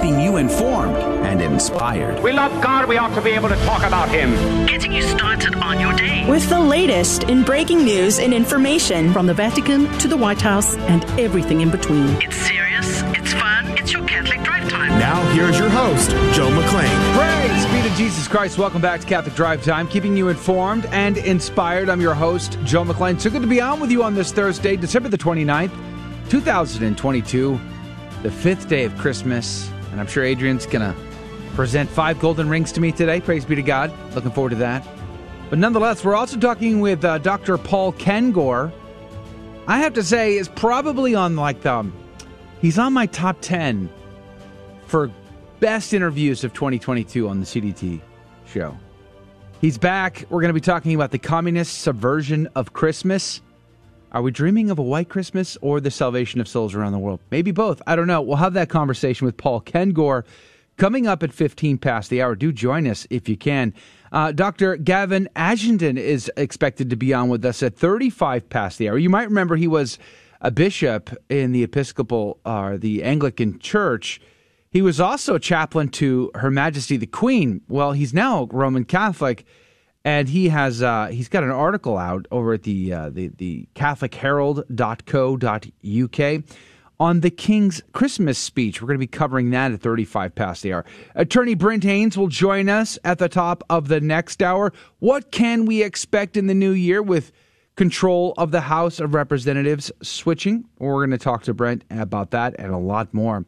keeping you informed and inspired. We love God, we ought to be able to talk about Him. Getting you started on your day. With the latest in breaking news and information from the Vatican to the White House and everything in between. It's serious, it's fun, it's your Catholic Drive Time. Now, here's your host, Joe McClain. Praise be to Jesus Christ. Welcome back to Catholic Drive Time, keeping you informed and inspired. I'm your host, Joe McClain. So good to be on with you on this Thursday, December the 29th, 2022, the fifth day of Christmas. And I'm sure Adrian's going to present five golden rings to me today. Praise be to God. Looking forward to that. But nonetheless, we're also talking with uh, Dr. Paul Kengor. I have to say, is probably on like the, um, he's on my top 10 for best interviews of 2022 on the CDT show. He's back. We're going to be talking about the communist subversion of Christmas. Are we dreaming of a white Christmas or the salvation of souls around the world? Maybe both. I don't know. We'll have that conversation with Paul Kengor coming up at 15 past the hour. Do join us if you can. Uh, Dr. Gavin Ashenden is expected to be on with us at 35 past the hour. You might remember he was a bishop in the Episcopal or uh, the Anglican Church. He was also chaplain to Her Majesty the Queen. Well, he's now Roman Catholic and he has uh, he's got an article out over at the uh, the the CatholicHerald.co.uk on the King's Christmas speech. We're going to be covering that at 35 past the hour. Attorney Brent Haynes will join us at the top of the next hour. What can we expect in the new year with control of the House of Representatives switching? We're going to talk to Brent about that and a lot more.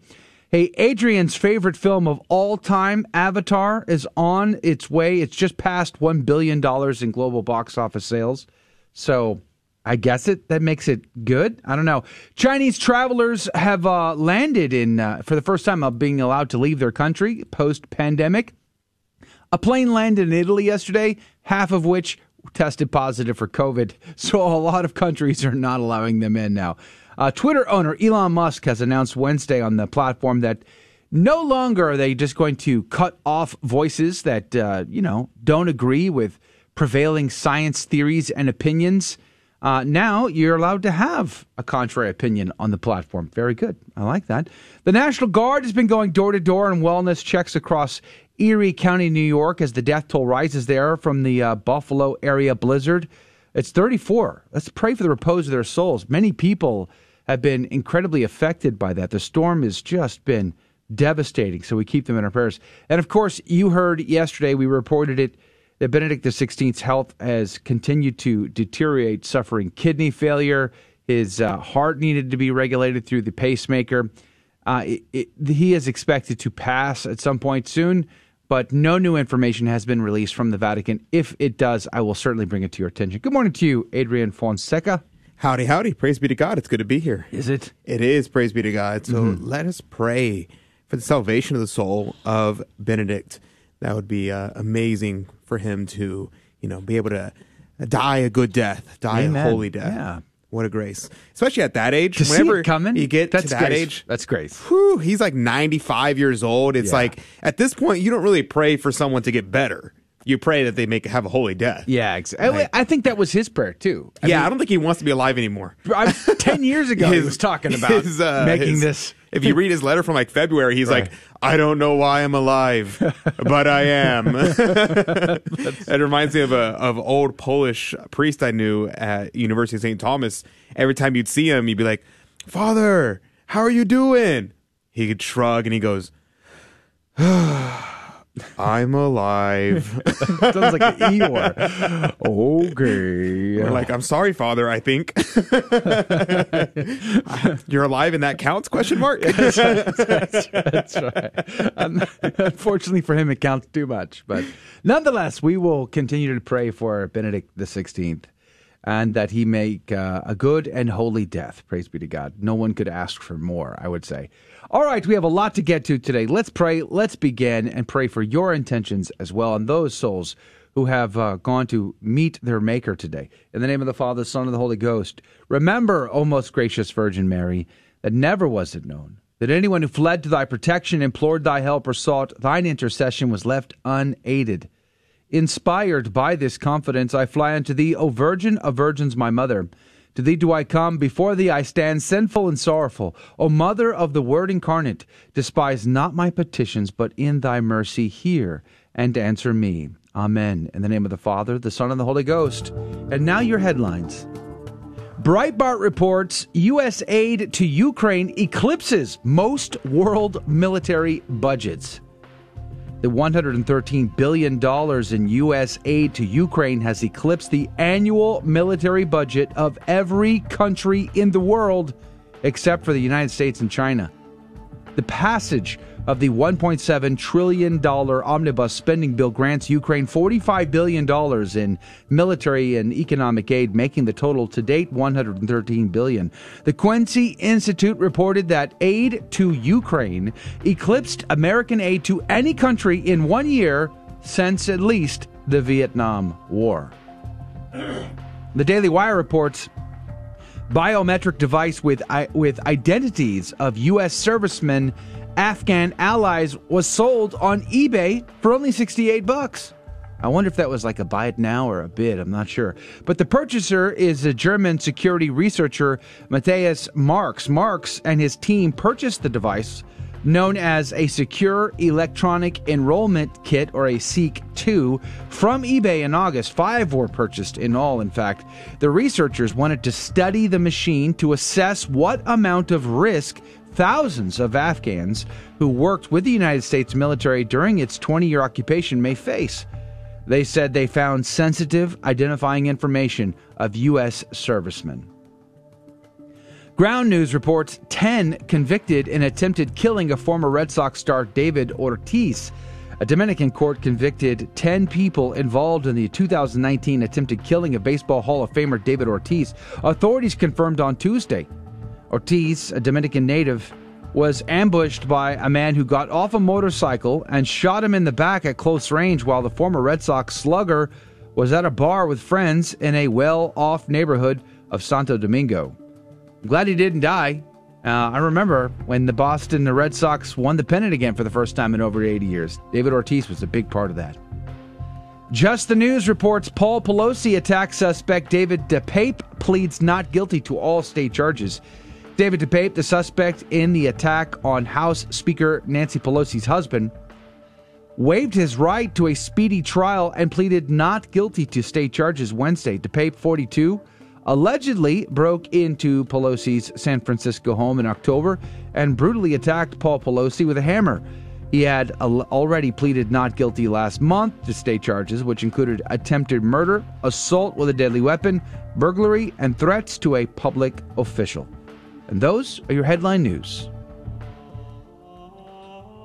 Hey, Adrian's favorite film of all time, Avatar, is on its way. It's just passed $1 billion in global box office sales. So I guess it that makes it good. I don't know. Chinese travelers have uh, landed in, uh, for the first time, of being allowed to leave their country post pandemic. A plane landed in Italy yesterday, half of which tested positive for COVID. So a lot of countries are not allowing them in now. Uh, Twitter owner Elon Musk has announced Wednesday on the platform that no longer are they just going to cut off voices that uh, you know don't agree with prevailing science theories and opinions. Uh, now you're allowed to have a contrary opinion on the platform. Very good. I like that. The National Guard has been going door to door on wellness checks across Erie County, New York, as the death toll rises there from the uh, Buffalo area blizzard. It's 34. Let's pray for the repose of their souls. Many people have been incredibly affected by that. The storm has just been devastating, so we keep them in our prayers. And of course, you heard yesterday, we reported it, that Benedict XVI's health has continued to deteriorate, suffering kidney failure. His uh, heart needed to be regulated through the pacemaker. Uh, it, it, he is expected to pass at some point soon but no new information has been released from the Vatican. If it does, I will certainly bring it to your attention. Good morning to you, Adrian Fonseca. Howdy, howdy. Praise be to God. It's good to be here. Is it? It is. Praise be to God. So mm-hmm. let us pray for the salvation of the soul of Benedict. That would be uh, amazing for him to, you know, be able to die a good death, die Amen. a holy death. Yeah. What a grace, especially at that age. To whenever coming, you get that's to that grace. age, that's great. Whew, he's like ninety-five years old. It's yeah. like at this point, you don't really pray for someone to get better. You pray that they make have a holy death. Yeah, exactly. I, I think that was his prayer too. I yeah, mean, I don't think he wants to be alive anymore. I, Ten years ago, his, he was talking about his, uh, making his, this. If you read his letter from like February, he's right. like, "I don't know why I'm alive, but I am." it reminds me of a of old Polish priest I knew at University of St. Thomas every time you'd see him, you'd be like, Father, how are you doing? He could shrug and he goes, I'm alive. Sounds like an Eeyore. okay. We're like, I'm sorry, Father. I think you're alive, and that counts? Question mark. that's, that's, that's right. Um, unfortunately for him, it counts too much. But nonetheless, we will continue to pray for Benedict the Sixteenth and that he make uh, a good and holy death. Praise be to God. No one could ask for more, I would say. All right, we have a lot to get to today. Let's pray. Let's begin and pray for your intentions as well and those souls who have uh, gone to meet their Maker today. In the name of the Father, Son, and the Holy Ghost, remember, O most gracious Virgin Mary, that never was it known that anyone who fled to thy protection, implored thy help, or sought thine intercession was left unaided. Inspired by this confidence, I fly unto thee, O Virgin of Virgins, my mother. To thee do I come, before thee I stand sinful and sorrowful. O Mother of the Word incarnate, despise not my petitions, but in thy mercy hear and answer me. Amen. In the name of the Father, the Son, and the Holy Ghost. And now your headlines. Breitbart reports U.S. aid to Ukraine eclipses most world military budgets. The $113 billion in U.S. aid to Ukraine has eclipsed the annual military budget of every country in the world except for the United States and China. The passage of the $1.7 trillion omnibus spending bill grants Ukraine $45 billion in military and economic aid, making the total to date 113 billion. The Quincy Institute reported that aid to Ukraine eclipsed American aid to any country in one year since at least the Vietnam War. The Daily Wire reports biometric device with with identities of U.S. servicemen Afghan allies was sold on eBay for only 68 bucks. I wonder if that was like a buy it now or a bid. I'm not sure. But the purchaser is a German security researcher, Matthias Marx. Marx and his team purchased the device known as a Secure Electronic Enrollment Kit, or a SEEK 2, from eBay in August. Five were purchased in all, in fact. The researchers wanted to study the machine to assess what amount of risk thousands of Afghans who worked with the United States military during its 20 year occupation may face. They said they found sensitive identifying information of U.S. servicemen. Ground News reports 10 convicted in attempted killing of former Red Sox star David Ortiz. A Dominican court convicted 10 people involved in the 2019 attempted killing of Baseball Hall of Famer David Ortiz. Authorities confirmed on Tuesday. Ortiz, a Dominican native, was ambushed by a man who got off a motorcycle and shot him in the back at close range while the former Red Sox slugger was at a bar with friends in a well off neighborhood of Santo Domingo. I'm glad he didn't die. Uh, I remember when the Boston the Red Sox won the pennant again for the first time in over 80 years. David Ortiz was a big part of that. Just the News reports Paul Pelosi attack suspect David DePape pleads not guilty to all state charges. David DePape, the suspect in the attack on House Speaker Nancy Pelosi's husband, waived his right to a speedy trial and pleaded not guilty to state charges Wednesday. DePape, 42, allegedly broke into Pelosi's San Francisco home in October and brutally attacked Paul Pelosi with a hammer. He had already pleaded not guilty last month to state charges, which included attempted murder, assault with a deadly weapon, burglary, and threats to a public official. And those are your headline news.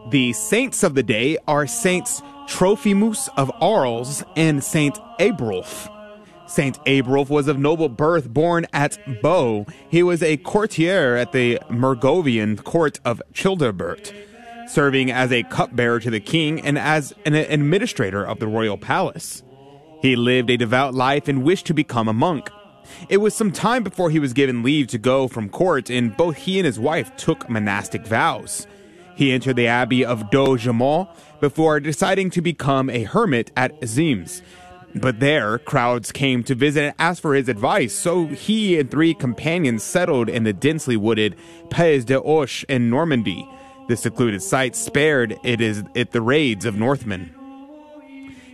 The saints of the day are Saints Trophimus of Arles and Saint Ebrulf. Saint Ebrulf was of noble birth, born at Bow. He was a courtier at the Mergovian court of Childebert, serving as a cupbearer to the king and as an administrator of the royal palace. He lived a devout life and wished to become a monk. It was some time before he was given leave to go from court, and both he and his wife took monastic vows. He entered the abbey of Dojemont before deciding to become a hermit at Zims. But there, crowds came to visit and ask for his advice, so he and three companions settled in the densely wooded Pays de Auch in Normandy. The secluded site spared it is it the raids of Northmen.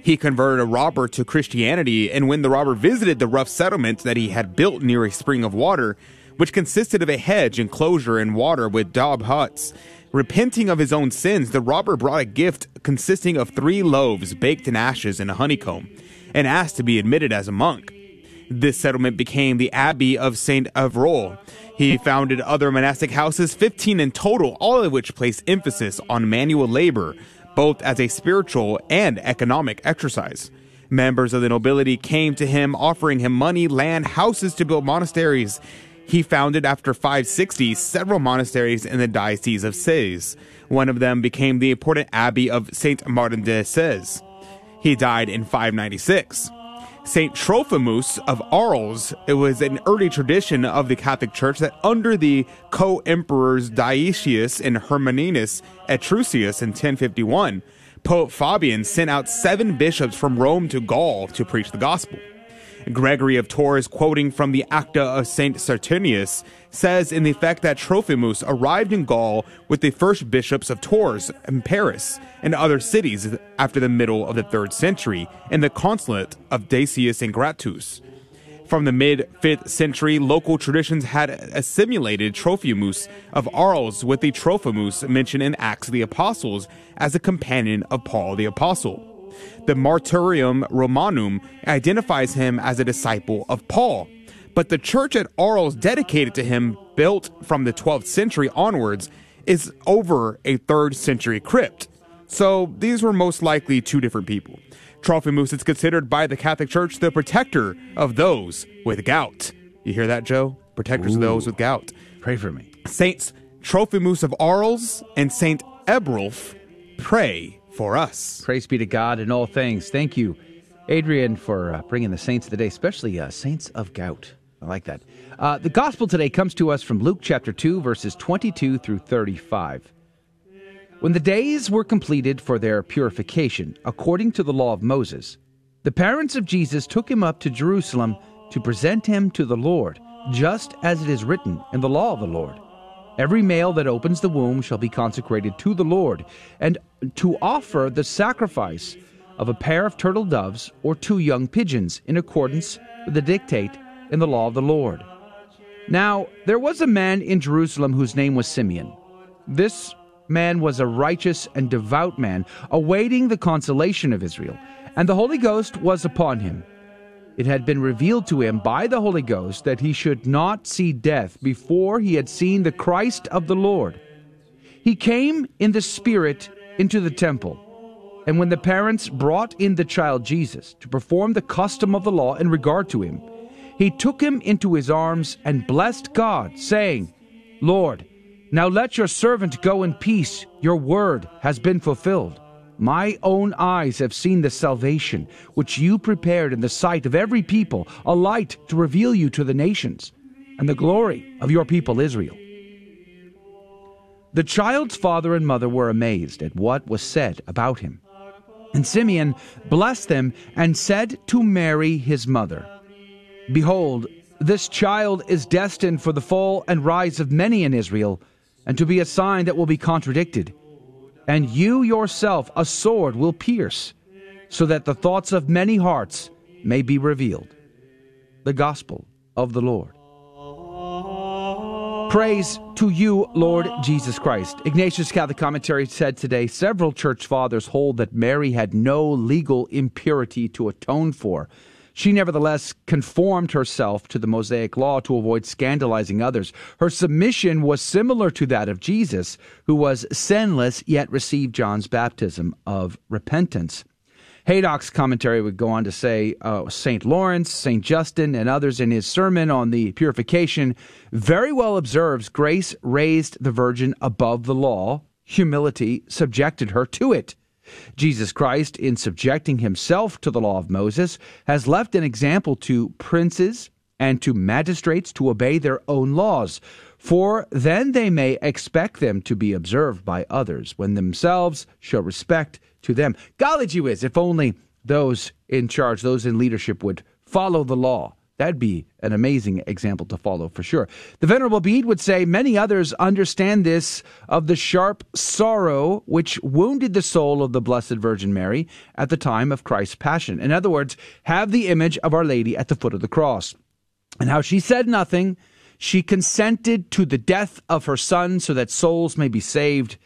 He converted a robber to Christianity, and when the robber visited the rough settlement that he had built near a spring of water, which consisted of a hedge, enclosure, and water with daub huts, repenting of his own sins, the robber brought a gift consisting of three loaves baked in ashes and a honeycomb, and asked to be admitted as a monk. This settlement became the Abbey of Saint Avril. He founded other monastic houses, 15 in total, all of which placed emphasis on manual labor, both as a spiritual and economic exercise. Members of the nobility came to him offering him money, land, houses to build monasteries. He founded, after 560, several monasteries in the Diocese of Sées. One of them became the important abbey of Saint Martin de Sées. He died in 596. Saint Trophimus of Arles. It was an early tradition of the Catholic Church that under the co-emperors Diocletian and Herminius Etrusius in 1051, Pope Fabian sent out seven bishops from Rome to Gaul to preach the gospel. Gregory of Tours, quoting from the Acta of St. Saturninus, says in the effect that Trophimus arrived in Gaul with the first bishops of Tours and Paris and other cities after the middle of the 3rd century in the consulate of Decius and Gratus. From the mid 5th century, local traditions had assimilated Trophimus of Arles with the Trophimus mentioned in Acts of the Apostles as a companion of Paul the Apostle. The Martyrium Romanum identifies him as a disciple of Paul, but the church at Arles dedicated to him, built from the 12th century onwards, is over a 3rd century crypt. So these were most likely two different people. Trophimus is considered by the Catholic Church the protector of those with gout. You hear that, Joe? Protectors Ooh. of those with gout. Pray for me. Saints Trophimus of Arles and Saint Ebrulf pray for us. Praise be to God in all things. Thank you, Adrian, for uh, bringing the saints of the day, especially uh, saints of gout. I like that. Uh, the gospel today comes to us from Luke chapter 2, verses 22 through 35. When the days were completed for their purification, according to the law of Moses, the parents of Jesus took him up to Jerusalem to present him to the Lord, just as it is written in the law of the Lord. Every male that opens the womb shall be consecrated to the Lord, and to offer the sacrifice of a pair of turtle doves or two young pigeons, in accordance with the dictate in the law of the Lord. Now, there was a man in Jerusalem whose name was Simeon. This man was a righteous and devout man, awaiting the consolation of Israel, and the Holy Ghost was upon him. It had been revealed to him by the Holy Ghost that he should not see death before he had seen the Christ of the Lord. He came in the Spirit into the temple. And when the parents brought in the child Jesus to perform the custom of the law in regard to him, he took him into his arms and blessed God, saying, Lord, now let your servant go in peace. Your word has been fulfilled. My own eyes have seen the salvation which you prepared in the sight of every people, a light to reveal you to the nations, and the glory of your people Israel. The child's father and mother were amazed at what was said about him. And Simeon blessed them and said to Mary his mother, Behold, this child is destined for the fall and rise of many in Israel and to be a sign that will be contradicted. And you yourself a sword will pierce, so that the thoughts of many hearts may be revealed. The Gospel of the Lord. Praise to you, Lord Jesus Christ. Ignatius Catholic Commentary said today several church fathers hold that Mary had no legal impurity to atone for. She nevertheless conformed herself to the Mosaic law to avoid scandalizing others. Her submission was similar to that of Jesus, who was sinless yet received John's baptism of repentance. Haydock's commentary would go on to say uh, St. Lawrence, St. Justin, and others in his sermon on the purification very well observes grace raised the virgin above the law, humility subjected her to it. Jesus Christ, in subjecting himself to the law of Moses, has left an example to princes and to magistrates to obey their own laws, for then they may expect them to be observed by others, when themselves show respect to them. Golly whiz, if only those in charge, those in leadership would follow the law That'd be an amazing example to follow for sure. The Venerable Bede would say many others understand this of the sharp sorrow which wounded the soul of the Blessed Virgin Mary at the time of Christ's Passion. In other words, have the image of Our Lady at the foot of the cross. And how she said nothing, she consented to the death of her son so that souls may be saved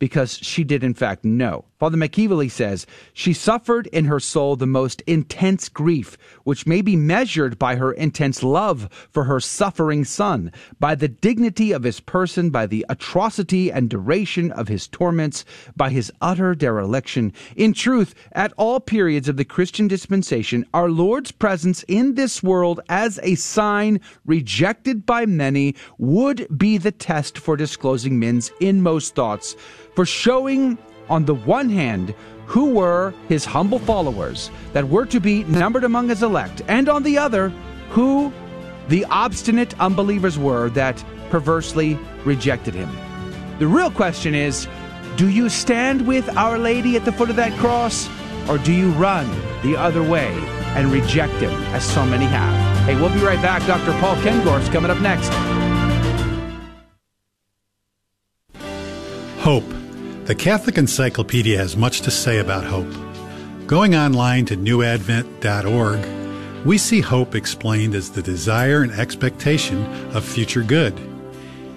because she did in fact know. Father MacEvilly says she suffered in her soul the most intense grief, which may be measured by her intense love for her suffering son, by the dignity of his person, by the atrocity and duration of his torments, by his utter dereliction. In truth, at all periods of the Christian dispensation, our Lord's presence in this world as a sign rejected by many would be the test for disclosing men's inmost thoughts, for showing on the one hand, who were his humble followers that were to be numbered among his elect, and on the other, who the obstinate unbelievers were that perversely rejected him. The real question is do you stand with Our Lady at the foot of that cross, or do you run the other way and reject him, as so many have. Hey, we'll be right back. Dr. Paul Kengor's coming up next. Hope. The Catholic Encyclopedia has much to say about hope. Going online to newadvent.org, we see hope explained as the desire and expectation of future good.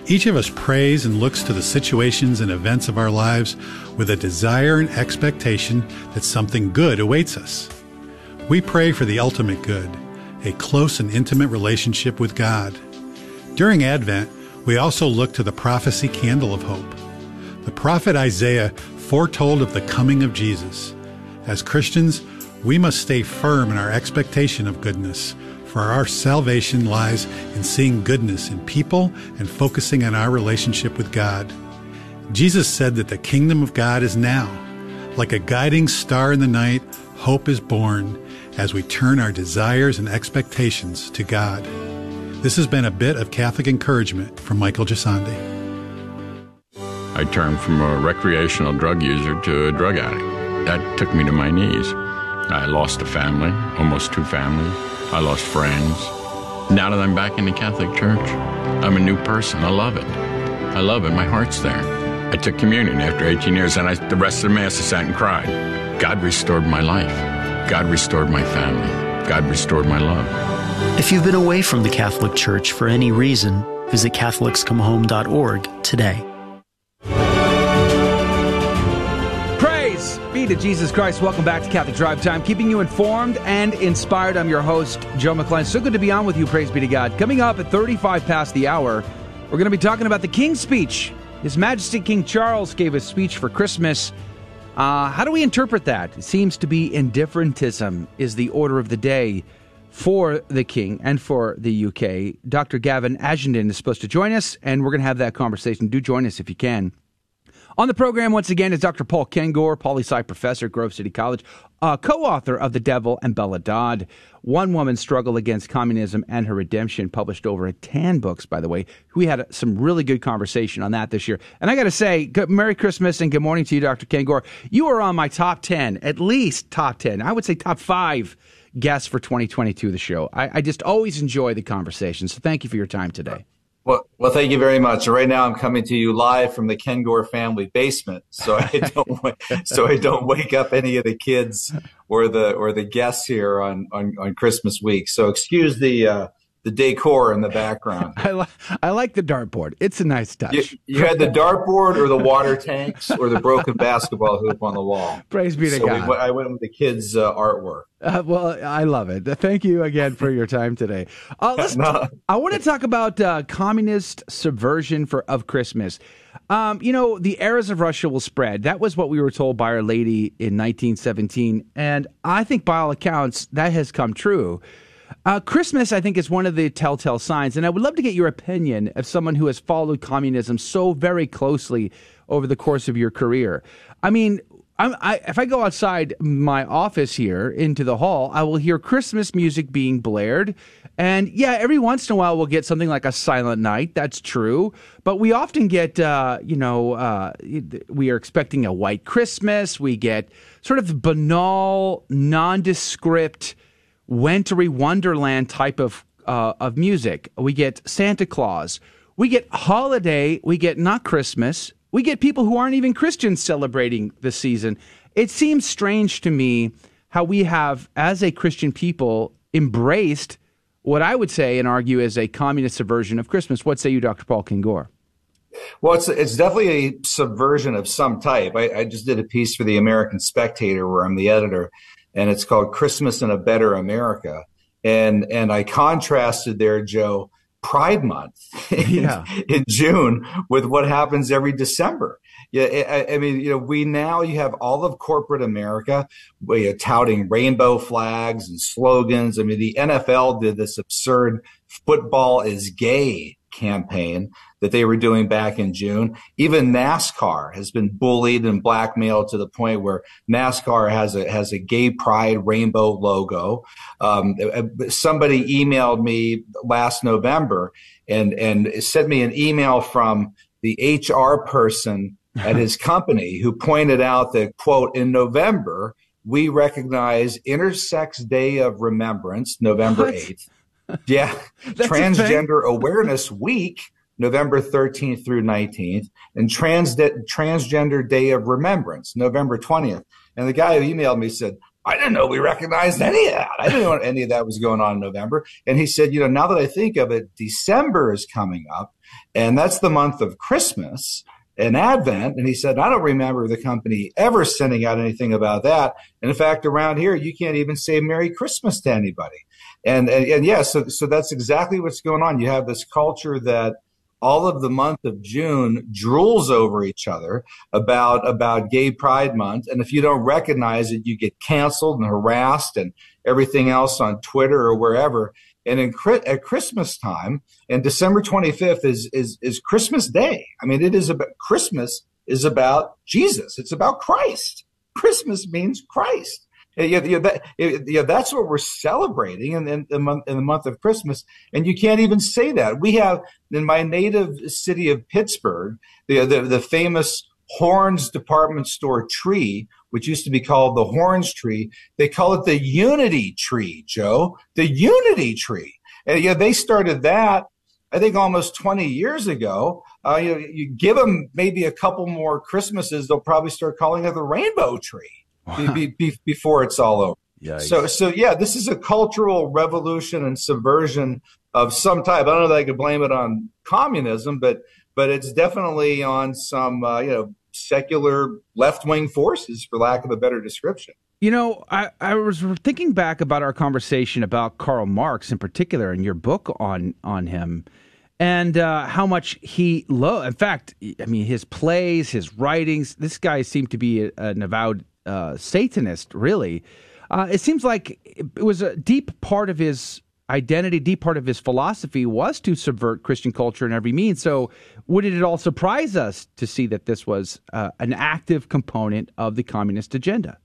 Each of us prays and looks to the situations and events of our lives with a desire and expectation that something good awaits us. We pray for the ultimate good, a close and intimate relationship with God. During Advent, we also look to the prophecy candle of hope. The prophet Isaiah foretold of the coming of Jesus. As Christians, we must stay firm in our expectation of goodness, for our salvation lies in seeing goodness in people and focusing on our relationship with God. Jesus said that the kingdom of God is now. Like a guiding star in the night, hope is born as we turn our desires and expectations to God. This has been a bit of Catholic encouragement from Michael Gisandi. I turned from a recreational drug user to a drug addict. That took me to my knees. I lost a family, almost two families. I lost friends. Now that I'm back in the Catholic Church, I'm a new person. I love it. I love it. My heart's there. I took communion after 18 years, and I, the rest of the Mass I sat and cried. God restored my life. God restored my family. God restored my love. If you've been away from the Catholic Church for any reason, visit CatholicsComeHome.org today. To Jesus Christ. Welcome back to Catholic Drive Time, keeping you informed and inspired. I'm your host, Joe McClellan. So good to be on with you. Praise be to God. Coming up at 35 past the hour, we're going to be talking about the King's speech. His Majesty King Charles gave a speech for Christmas. Uh, how do we interpret that? It seems to be indifferentism is the order of the day for the King and for the UK. Dr. Gavin Ashenden is supposed to join us, and we're going to have that conversation. Do join us if you can. On the program once again is Dr. Paul Kengor, poli sci professor, at Grove City College, uh, co-author of The Devil and Bella Dodd, One Woman's Struggle Against Communism and Her Redemption, published over at Tan Books, by the way. We had some really good conversation on that this year. And I got to say, good, Merry Christmas and good morning to you, Dr. Kengor. You are on my top 10, at least top 10. I would say top five guests for 2022 of the show. I, I just always enjoy the conversation. So thank you for your time today. Well, well, thank you very much. Right now, I'm coming to you live from the Kengor family basement, so I don't so I don't wake up any of the kids or the or the guests here on on, on Christmas week. So excuse the uh, the decor in the background. I, li- I like the dartboard. It's a nice touch. You, you, had the dartboard or the water tanks or the broken basketball hoop on the wall. Praise be to so God. We, I went with the kids' uh, artwork. Uh, well, I love it. Thank you again for your time today. Uh, no. I want to talk about uh, communist subversion for of Christmas. Um, you know, the errors of Russia will spread. That was what we were told by Our Lady in 1917, and I think by all accounts that has come true. Uh, Christmas, I think, is one of the telltale signs, and I would love to get your opinion of someone who has followed communism so very closely over the course of your career. I mean, I, if I go outside my office here into the hall, I will hear Christmas music being blared. And yeah, every once in a while we'll get something like a silent night. That's true. But we often get, uh, you know, uh, we are expecting a white Christmas. We get sort of banal, nondescript, wintry wonderland type of uh, of music. We get Santa Claus. We get holiday. We get not Christmas. We get people who aren't even Christians celebrating the season. It seems strange to me how we have, as a Christian people, embraced what I would say and argue is a communist subversion of Christmas. What say you, Dr. Paul Kengor? Well, it's it's definitely a subversion of some type. I, I just did a piece for the American Spectator where I'm the editor, and it's called Christmas in a Better America. And and I contrasted there, Joe, Pride Month in, yeah. in June with what happens every December. Yeah, I, I, mean, you know, we now you have all of corporate America know, touting rainbow flags and slogans. I mean, the NFL did this absurd "football is gay" campaign that they were doing back in June. Even NASCAR has been bullied and blackmailed to the point where NASCAR has a has a gay pride rainbow logo. Um, somebody emailed me last November and and sent me an email from the HR person at his company who pointed out that quote in November we recognize Intersex Day of Remembrance, November What? 8th. Yeah. Transgender Awareness Week, November 13th through 19th, and Trans Transgender Day of Remembrance, November 20th. And the guy who emailed me said, I didn't know we recognized any of that. I didn't know any of that was going on in November. And he said, you know, now that I think of it, December is coming up, and that's the month of Christmas and Advent. And he said, I don't remember the company ever sending out anything about that. And in fact, around here, you can't even say Merry Christmas to anybody. And, and, and yeah, so, so that's exactly what's going on. You have this culture that all of the month of June drools over each other about about Gay Pride Month, and if you don't recognize it, you get canceled and harassed and everything else on Twitter or wherever. And in, at Christmas time, and December 25th is is is Christmas Day. I mean, it is about Christmas is about Jesus. It's about Christ. Christmas means Christ. Yeah, yeah, that, that's what we're celebrating in, in, the month, in the month of Christmas, and you can't even say that. We have in my native city of Pittsburgh, the the, the famous Horne's department store tree, which used to be called the Horne's tree. They call it the Unity tree, Joe, the Unity tree. And yeah, they started that I think almost 20 years ago. Uh, you, you give them maybe a couple more Christmases, they'll probably start calling it the rainbow tree be, be, before it's all over. Yikes. So, so yeah, this is a cultural revolution and subversion of some type. I don't know that I could blame it on communism, but but it's definitely on some uh, you know secular left wing forces, for lack of a better description. You know, I, I was thinking back about our conversation about Karl Marx in particular, and your book on on him, and uh, how much he loved. In fact, I mean, his plays, his writings. This guy seemed to be a, an avowed uh, Satanist, really. Uh, it seems like it was a deep part of his identity, deep part of his philosophy was to subvert Christian culture in every means. So, would it at all surprise us to see that this was uh, an active component of the communist agenda?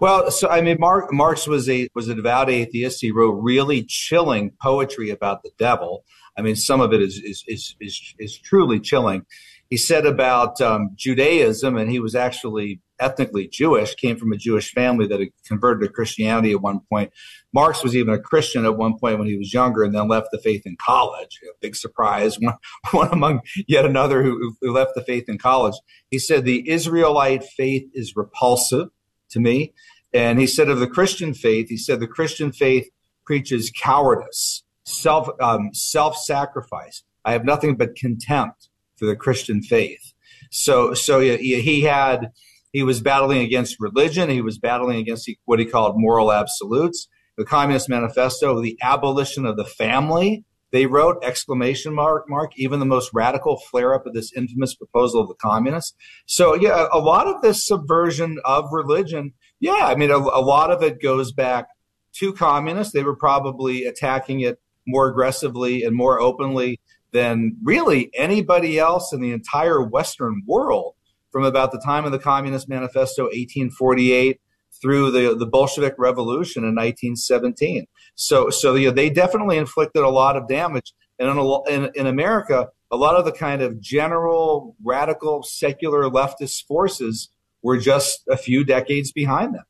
Well, so I mean, Marx was a was a devout atheist. He wrote really chilling poetry about the devil. I mean, some of it is is is is, is truly chilling. He said about um, Judaism, and he was actually ethnically Jewish, came from a Jewish family that had converted to Christianity at one point. Marx was even a Christian at one point when he was younger, and then left the faith in college. big surprise, one, one among yet another who, who left the faith in college. He said the Israelite faith is repulsive to me. And he said of the Christian faith, he said the Christian faith preaches cowardice, self um, self sacrifice. I have nothing but contempt for the Christian faith. So so he had he was battling against religion. He was battling against what he called moral absolutes. The Communist Manifesto, the abolition of the family, they wrote exclamation mark mark even the most radical flare up of this infamous proposal of the communists so yeah a lot of this subversion of religion yeah i mean a, a, lot of it goes back to communists they were probably attacking it more aggressively and more openly than really anybody else in the entire western world from about the time of the communist manifesto 1848 through the, the Bolshevik Revolution in 1917. So, so you know, they definitely inflicted a lot of damage. And in, a, in, in America, a lot of the kind of general, radical, secular leftist forces were just a few decades behind them.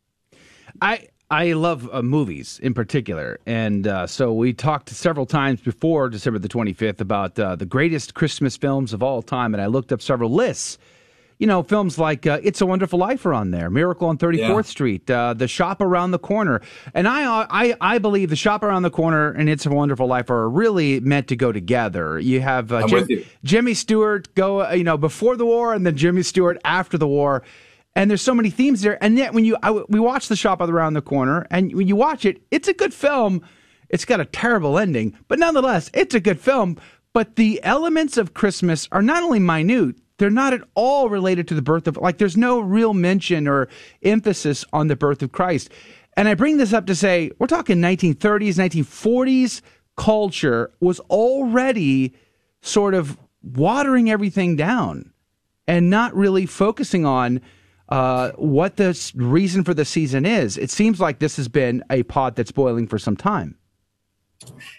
I I love uh, movies in particular, and uh, so we talked several times before December the 25th about uh, the greatest Christmas films of all time, and I looked up several lists you know, films like uh, It's a Wonderful Life are on there, Miracle on 34th yeah. Street, uh, The Shop Around the Corner. And I, uh, I, I believe The Shop Around the Corner and It's a Wonderful Life are really meant to go together. You have uh, Jim, you. Jimmy Stewart go, uh, you know, before the war and then Jimmy Stewart after the war. And there's so many themes there. And yet, when you, I, we watch The Shop Around the Corner and when you watch it, it's a good film. It's got a terrible ending, but nonetheless, it's a good film. But the elements of Christmas are not only minute, they're not at all related to the birth of like there's no real mention or emphasis on the birth of Christ. And I bring this up to say we're talking 1930s, 1940s culture was already sort of watering everything down and not really focusing on uh, what the reason for the season is. It seems like this has been a pot that's boiling for some time.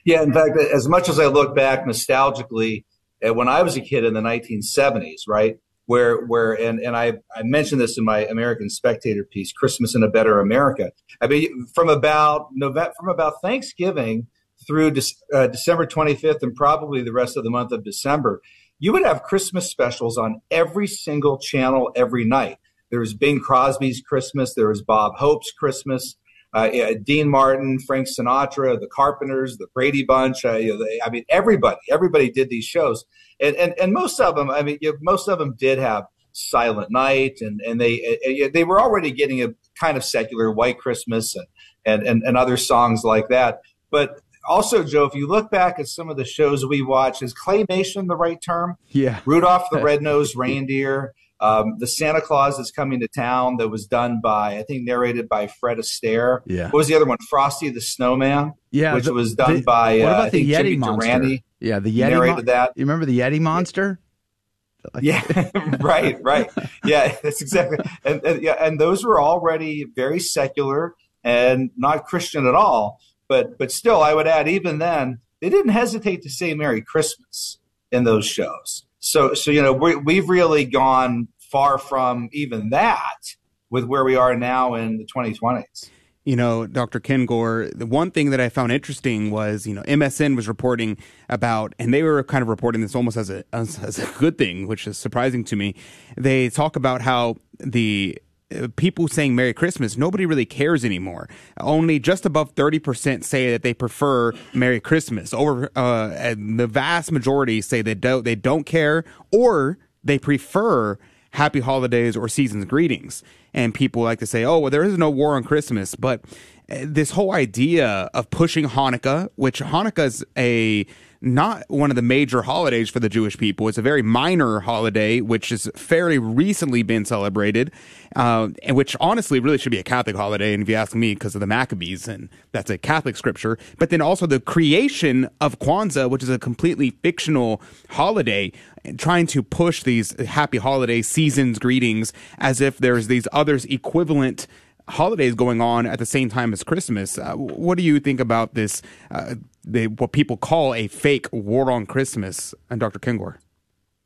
Yeah, in fact, as much as I look back nostalgically when I was a kid in the 1970s, right? where where and and I I mentioned this in my American Spectator piece, Christmas in a Better America. I mean, from about November, from about Thanksgiving through De- uh, December 25th, and probably the rest of the month of December, you would have Christmas specials on every single channel every night. There was Bing Crosby's Christmas. There was Bob Hope's Christmas. Uh, yeah, Dean Martin, Frank Sinatra, the Carpenters, the Brady Bunch. Uh, you know, they, I mean, everybody, everybody did these shows, and and, and most of them, I mean, you know, most of them did have Silent Night, and and they uh, they were already getting a kind of secular White Christmas and, and and and other songs like that. But also, Joe, if you look back at some of the shows we watch, is claymation the right term? Yeah, Rudolph the Red-Nosed Reindeer. Um, the Santa Claus is coming to town that was done by I think narrated by Fred Astaire. Yeah. What was the other one? Frosty the Snowman. Yeah, which the, was done the, by what uh, about I the Yeti Jimmy monster? Durante. Yeah, the Yeti narrated mon- that. You remember the Yeti monster? Yeah, right, right. Yeah, that's exactly. And, and yeah, and those were already very secular and not Christian at all. But but still, I would add, even then, they didn't hesitate to say Merry Christmas in those shows. So so you know we, we've really gone far from even that with where we are now in the 2020s. You know, Dr. Kengor, the one thing that I found interesting was, you know, MSN was reporting about, and they were kind of reporting this almost as a, as, as a good thing, which is surprising to me. They talk about how the uh, people saying Merry Christmas, nobody really cares anymore. Only just above 30% say that they prefer Merry Christmas. Over, uh, and the vast majority say they don't, they don't care or they prefer happy holidays or season's greetings. And people like to say, oh, well, there is no war on Christmas. But uh, this whole idea of pushing Hanukkah, which Hanukkah is a not one of the major holidays for the Jewish people. It's a very minor holiday, which has fairly recently been celebrated, uh, and which honestly really should be a Catholic holiday. And if you ask me, because of the Maccabees, and that's a Catholic scripture. But then also the creation of Kwanzaa, which is a completely fictional holiday, trying to push these happy holiday seasons greetings as if there's these others equivalent holidays going on at the same time as Christmas. Uh, what do you think about this? Uh, the, what people call a fake war on Christmas, and Dr. Kengor.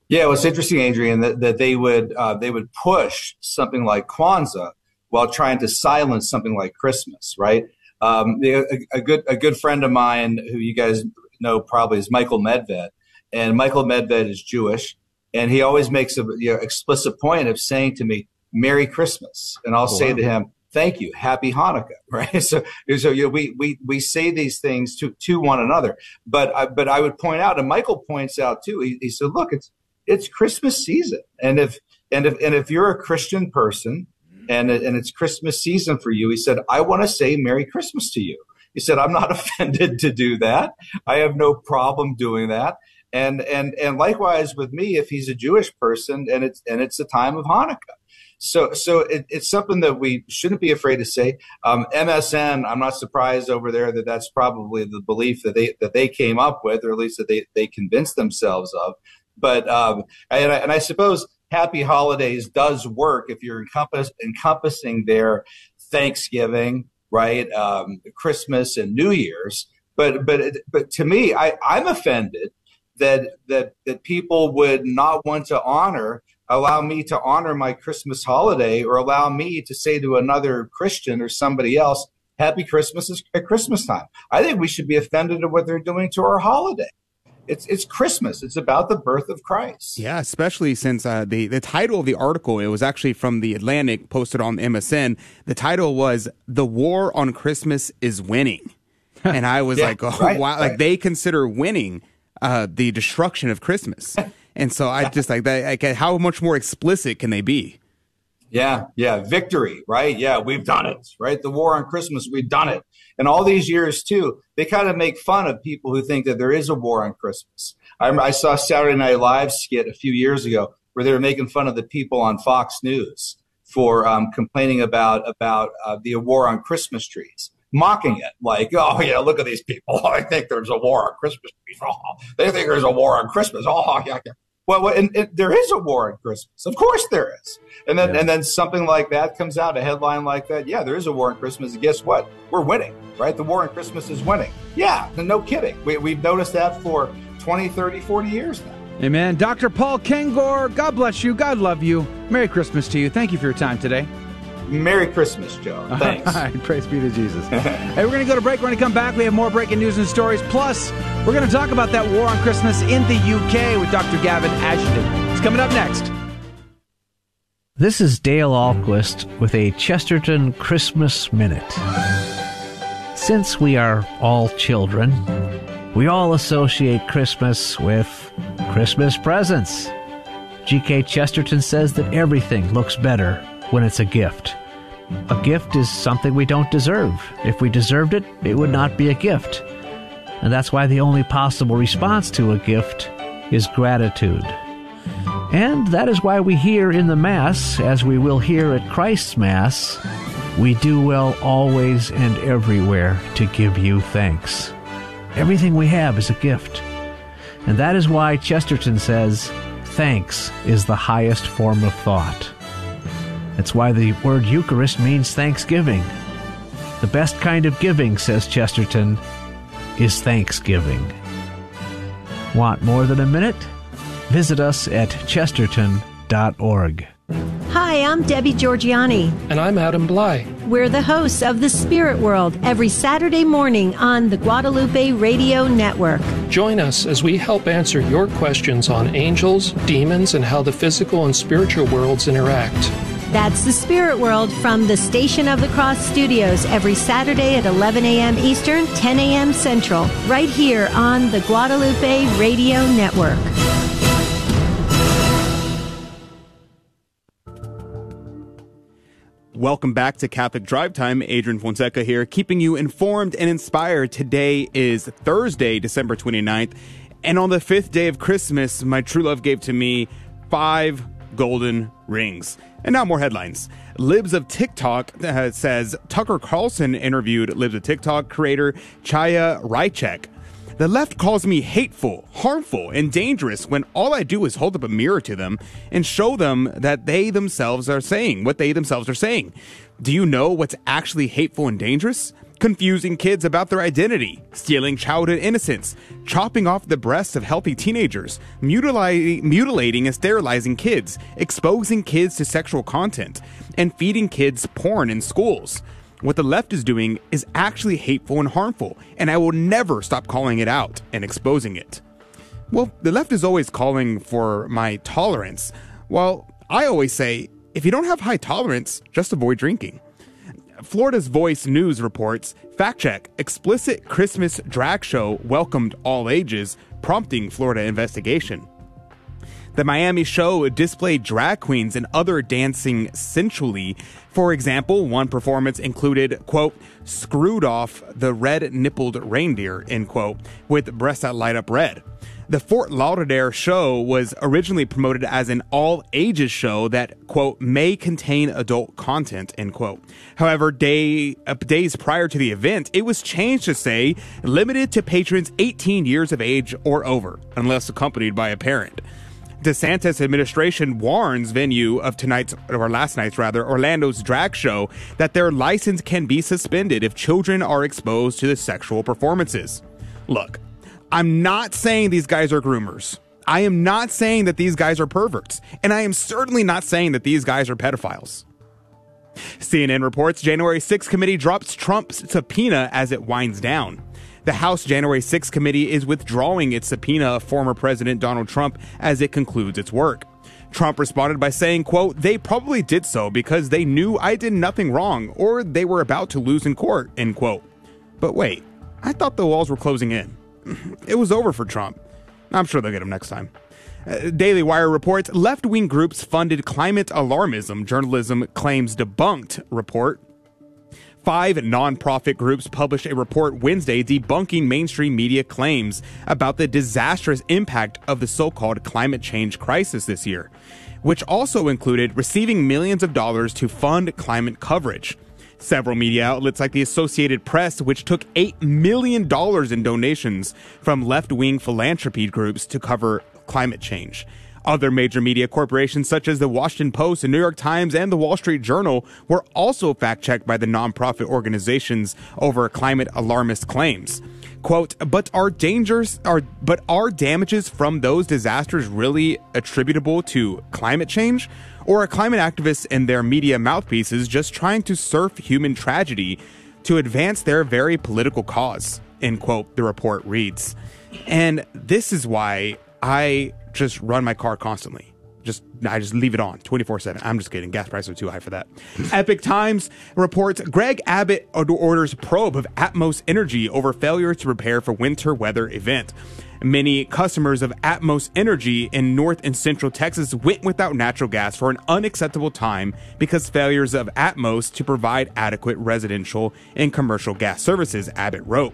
Yeah, it was interesting, Adrian, that, that they would uh, they would push something like Kwanzaa while trying to silence something like Christmas, right? Um, a, a, good a good friend of mine who you guys know probably is Michael Medved, and Michael Medved is Jewish, and he always makes a you know, explicit point of saying to me, "Merry Christmas," and I'll oh, say wow. to him, thank you happy hanukkah right? So so you know, we we we say these things to to one another. But I, but i would point out and michael points out too he, he said look it's it's christmas season. And if and if and if you're a christian person and and it's christmas season for you he said i want to say merry christmas to you. He said i'm not offended to do that. I have no problem doing that. And and and likewise with me if he's a jewish person and it's and it's a time of hanukkah so, so it, it's something that we shouldn't be afraid to say. Um, MSN, I'm not surprised over there that that's probably the belief that they that they came up with, or at least that they they convinced themselves of. But um, and, I, and I suppose Happy Holidays does work if you're encompass, encompassing their Thanksgiving, right, um, Christmas and New Year's. But but but to me, I, I'm offended that that that people would not want to honor allow me to honor my Christmas holiday or allow me to say to another Christian or somebody else, Happy Christmas at Christmas time. I think we should be offended at what they're doing to our holiday. It's it's Christmas. It's about the birth of Christ. Yeah, especially since uh, the the title of the article it was actually from the Atlantic, posted on MSN. The title was "The War on Christmas is Winning," and I was yeah, like, "Oh right, wow!" Right. Like they consider winning uh, the destruction of Christmas. And so I just like that. Like, how much more explicit can they be? Yeah, yeah, victory, right? Yeah, we've done it, right? The war on Christmas, we've done it. And all these years, too, they kind of make fun of people who think that there is a war on Christmas. I, I saw Saturday Night Live skit a few years ago where they were making fun of the people on Fox News for um, complaining about about uh, the war on Christmas trees, mocking it, like, "Oh yeah, look at these people! I think there's a war on Christmas trees. Oh, they think there's a war on Christmas. Oh yeah, yeah." Well, and, and, there is a war on Christmas. Of course there is. And then yeah. and then something like that comes out, a headline like that. Yeah, there is a war on Christmas. And guess what? We're winning, right? The war on Christmas is winning. Yeah, no kidding. We, we've noticed that for 20, 30, 40 years now. Amen. Dr. Paul Kengor, God bless you. God love you. Merry Christmas to you. Thank you for your time today. Merry Christmas, Joe. Thanks. All right, praise be to Jesus. hey, we're going to go to break. We're going to come back, we have more breaking news and stories. Plus, we're going to talk about that war on Christmas in the UK with Dr. Gavin Ashenden. It's coming up next. This is Dale Ahlquist with a Chesterton Christmas Minute. Since we are all children, we all associate Christmas with Christmas presents. G.K. Chesterton says that everything looks better when it's a gift. A gift is something we don't deserve. If we deserved it, it would not be a gift. And that's why the only possible response to a gift is gratitude. And that is why we hear in the Mass, as we will hear at Christ's Mass, we do well always and everywhere to give you thanks. Everything we have is a gift. And that is why Chesterton says, thanks is the highest form of thought. That's why the word Eucharist means thanksgiving. The best kind of giving, says Chesterton, is thanksgiving. Want more than a minute? Visit us at chesterton.org. Hi, I'm Debbie Georgianni. And I'm Adam Blai. We're the hosts of The Spirit World every Saturday morning on the Guadalupe Radio Network. Join us as we help answer your questions on angels, demons, and how the physical and spiritual worlds interact. That's The Spirit World from the Station of the Cross studios every Saturday at 11 a.m. Eastern, 10 a.m. Central, right here on the Guadalupe Radio Network. Welcome back to Catholic Drive Time. Adrian Fonseca here, keeping you informed and inspired. Today is Thursday, December 29th, and on the fifth day of Christmas, my true love gave to me five golden rings. And now more headlines. Libs of TikTok uh, says Tucker Carlson interviewed Libs of TikTok creator Chaya Raichek. The left calls me hateful, harmful, and dangerous when all I do is hold up a mirror to them and show them that they themselves are saying what they themselves are saying. Do you know what's actually hateful and dangerous? Confusing kids about their identity, stealing childhood innocence, chopping off the breasts of healthy teenagers, mutilating, mutilating and sterilizing kids, exposing kids to sexual content, and feeding kids porn in schools. What the left is doing is actually hateful and harmful, and I will never stop calling it out and exposing it. Well, the left is always calling for my tolerance. Well, I always say if you don't have high tolerance, just avoid drinking. Florida's Voice News reports fact check explicit Christmas drag show welcomed all ages, prompting Florida investigation. The Miami show displayed drag queens and other dancing sensually. For example, one performance included, quote, screwed off the red nippled reindeer, end quote, with breasts that light up red. The Fort Lauderdale show was originally promoted as an all ages show that, quote, may contain adult content, end quote. However, day, uh, days prior to the event, it was changed to say limited to patrons 18 years of age or over, unless accompanied by a parent. DeSantis administration warns venue of tonight's or last night's rather Orlando's drag show that their license can be suspended if children are exposed to the sexual performances. Look, I'm not saying these guys are groomers. I am not saying that these guys are perverts, and I am certainly not saying that these guys are pedophiles. CNN reports January 6 committee drops Trump's subpoena as it winds down. The House January 6 committee is withdrawing its subpoena of former President Donald Trump as it concludes its work. Trump responded by saying, quote, they probably did so because they knew I did nothing wrong or they were about to lose in court, end quote. But wait, I thought the walls were closing in. It was over for Trump. I'm sure they'll get him next time. Uh, Daily Wire reports left wing groups funded climate alarmism, journalism claims debunked report. Five nonprofit groups published a report Wednesday debunking mainstream media claims about the disastrous impact of the so called climate change crisis this year, which also included receiving millions of dollars to fund climate coverage. Several media outlets like the Associated Press, which took $8 million in donations from left wing philanthropy groups to cover climate change. Other major media corporations such as the Washington Post, the New York Times, and the Wall Street Journal were also fact checked by the nonprofit organizations over climate alarmist claims. Quote, but are dangers are but are damages from those disasters really attributable to climate change? Or are climate activists and their media mouthpieces just trying to surf human tragedy to advance their very political cause? End quote, the report reads. And this is why I just run my car constantly. Just I just leave it on 24/7. I'm just kidding. Gas prices are too high for that. Epoch Times reports Greg Abbott orders probe of Atmos Energy over failure to prepare for winter weather event. Many customers of Atmos Energy in North and Central Texas went without natural gas for an unacceptable time because failures of Atmos to provide adequate residential and commercial gas services, Abbott wrote.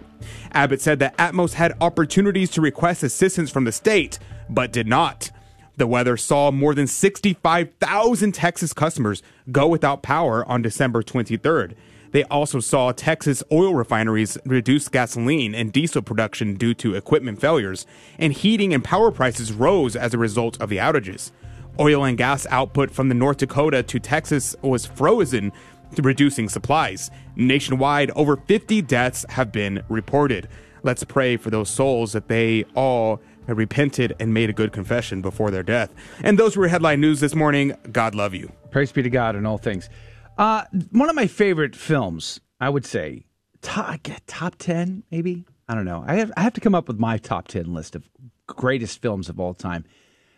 Abbott said that Atmos had opportunities to request assistance from the state, but did not. The weather saw more than 65,000 Texas customers go without power on December 23rd. They also saw Texas oil refineries reduce gasoline and diesel production due to equipment failures, and heating and power prices rose as a result of the outages. Oil and gas output from the North Dakota to Texas was frozen, reducing supplies. Nationwide, over 50 deaths have been reported. Let's pray for those souls that they all repented and made a good confession before their death. And those were headline news this morning. God love you. Praise be to God in all things. Uh, one of my favorite films, I would say, top, top 10, maybe? I don't know. I have, I have to come up with my top 10 list of greatest films of all time.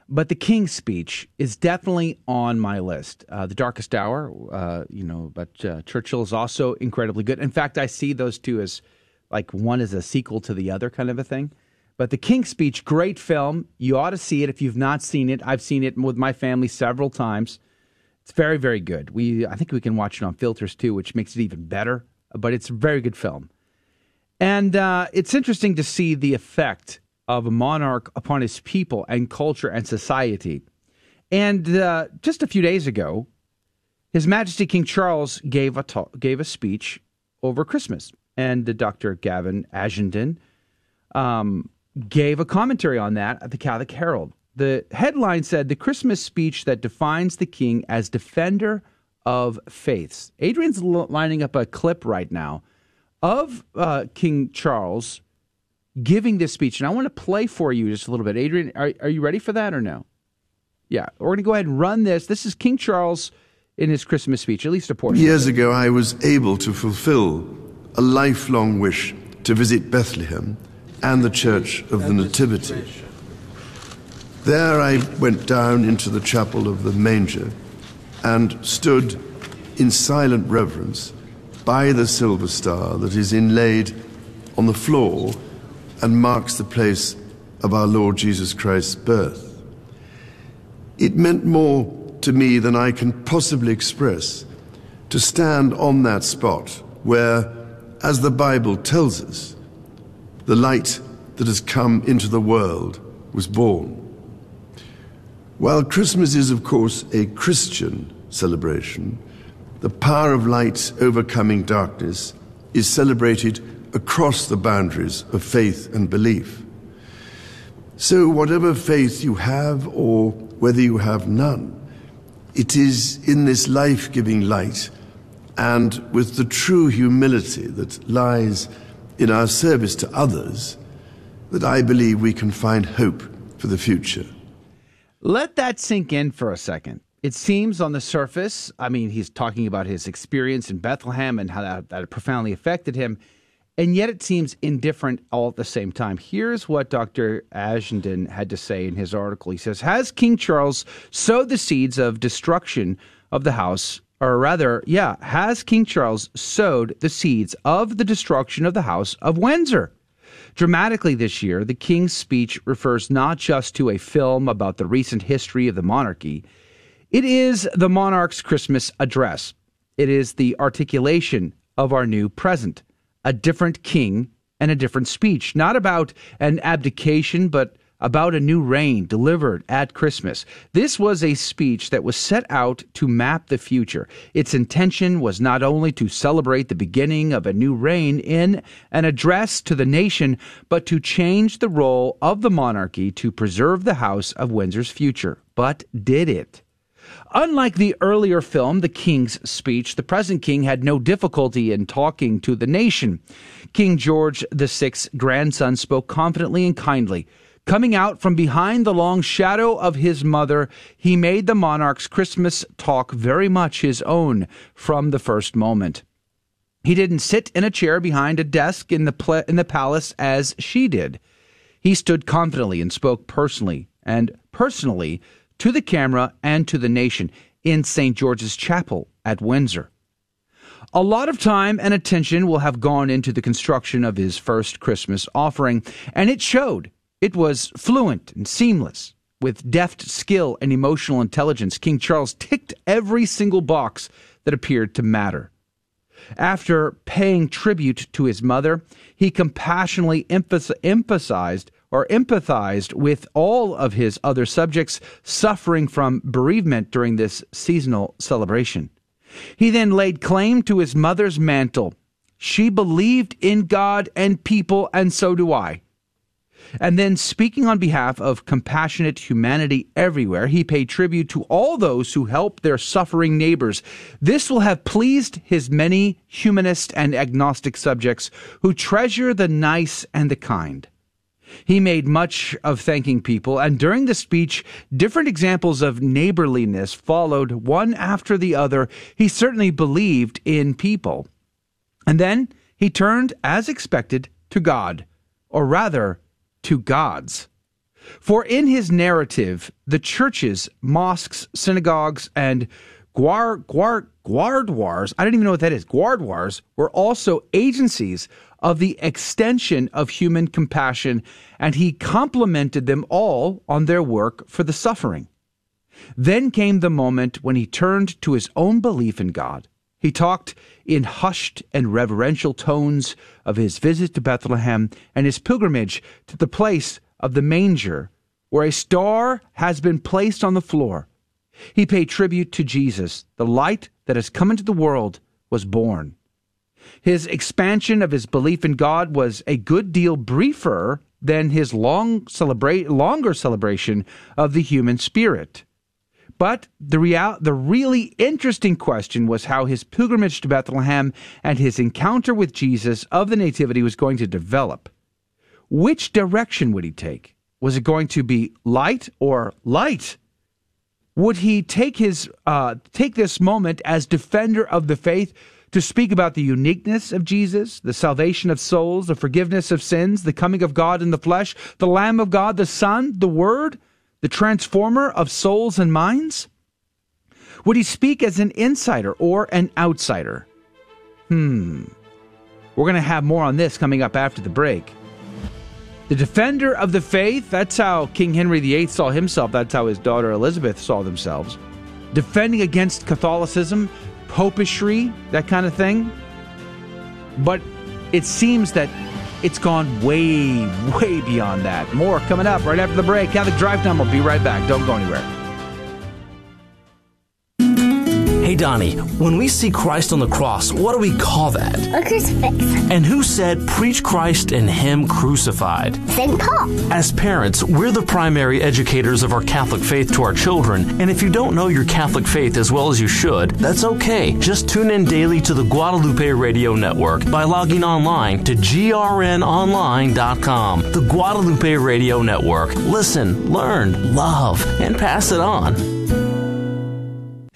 But The King's Speech is definitely on my list. Uh, the Darkest Hour, uh, you know, but uh, Churchill is also incredibly good. In fact, I see those two as like one is a sequel to the other kind of a thing. But The King's Speech, great film. You ought to see it if you've not seen it. I've seen it with my family several times. It's very, very good. We, I think we can watch it on filters too, which makes it even better. But it's a very good film, and uh, it's interesting to see the effect of a monarch upon his people and culture and society. And uh, just a few days ago, His Majesty King Charles gave a talk, gave a speech over Christmas, and uh, Dr. Gavin Ashenden um, gave a commentary on that at the Catholic Herald. The headline said the Christmas speech that defines the king as defender of faiths. Adrian's lining up a clip right now of uh, King Charles giving this speech, and I want to play for you just a little bit. Adrian, are, are you ready for that or no? Yeah, we're going to go ahead and run this. This is King Charles in his Christmas speech, at least a portion. Years ago, I was able to fulfill a lifelong wish to visit Bethlehem and the Church of the Nativity. There I went down into the chapel of the manger and stood in silent reverence by the silver star that is inlaid on the floor and marks the place of our Lord Jesus Christ's birth. It meant more to me than I can possibly express to stand on that spot where, as the Bible tells us, the light that has come into the world was born. While Christmas is, of course, a Christian celebration, the power of light overcoming darkness is celebrated across the boundaries of faith and belief. So, whatever faith you have or whether you have none, it is in this life giving light and with the true humility that lies in our service to others that I believe we can find hope for the future. Let that sink in for a second. It seems on the surface, I mean, he's talking about his experience in Bethlehem and how that, that profoundly affected him, and yet it seems indifferent all at the same time. Here's what Dr. Ashenden had to say in his article. He says, Has King Charles sowed the seeds of destruction of the house? Or rather, yeah, has King Charles sowed the seeds of the destruction of the house of Windsor? Dramatically this year, the King's speech refers not just to a film about the recent history of the monarchy, it is the monarch's Christmas address. It is the articulation of our new present, a different king and a different speech, not about an abdication, but about a new reign delivered at Christmas. This was a speech that was set out to map the future. Its intention was not only to celebrate the beginning of a new reign in an address to the nation, but to change the role of the monarchy to preserve the House of Windsor's future. But did it? Unlike the earlier film, The King's Speech, the present king had no difficulty in talking to the nation. King George VI's grandson spoke confidently and kindly. Coming out from behind the long shadow of his mother, he made the monarch's Christmas talk very much his own from the first moment. He didn't sit in a chair behind a desk in the pla- in the palace as she did. He stood confidently and spoke personally and personally to the camera and to the nation in St. George's Chapel at Windsor. A lot of time and attention will have gone into the construction of his first Christmas offering, and it showed. It was fluent and seamless. With deft skill and emotional intelligence, King Charles ticked every single box that appeared to matter. After paying tribute to his mother, he compassionately emphasized or empathized with all of his other subjects suffering from bereavement during this seasonal celebration. He then laid claim to his mother's mantle. She believed in God and people, and so do I. And then, speaking on behalf of compassionate humanity everywhere, he paid tribute to all those who help their suffering neighbors. This will have pleased his many humanist and agnostic subjects who treasure the nice and the kind. He made much of thanking people, and during the speech, different examples of neighborliness followed one after the other. He certainly believed in people. And then he turned, as expected, to God, or rather, to gods. For in his narrative, the churches, mosques, synagogues, and guar, guar, guardwars, I don't even know what that is, guardwars, were also agencies of the extension of human compassion, and he complimented them all on their work for the suffering. Then came the moment when he turned to his own belief in God. He talked in hushed and reverential tones of his visit to Bethlehem and his pilgrimage to the place of the manger, where a star has been placed on the floor. He paid tribute to Jesus. The light that has come into the world was born. His expansion of his belief in God was a good deal briefer than his long celebrate, longer celebration of the human spirit. But the real, the really interesting question was how his pilgrimage to Bethlehem and his encounter with Jesus of the Nativity was going to develop. Which direction would he take? Was it going to be light or light? Would he take his uh, take this moment as defender of the faith to speak about the uniqueness of Jesus, the salvation of souls, the forgiveness of sins, the coming of God in the flesh, the Lamb of God, the Son, the Word, the transformer of souls and minds? Would he speak as an insider or an outsider? Hmm. We're going to have more on this coming up after the break. The defender of the faith, that's how King Henry VIII saw himself, that's how his daughter Elizabeth saw themselves. Defending against Catholicism, popishry, that kind of thing. But it seems that it's gone way, way beyond that. More coming up right after the break. Catholic Drive Time will be right back. Don't go anywhere. Hey, Donnie, when we see Christ on the cross, what do we call that? A crucifix. And who said, preach Christ and Him crucified? St. Paul. As parents, we're the primary educators of our Catholic faith to our children, and if you don't know your Catholic faith as well as you should, that's okay. Just tune in daily to the Guadalupe Radio Network by logging online to grnonline.com. The Guadalupe Radio Network. Listen, learn, love, and pass it on.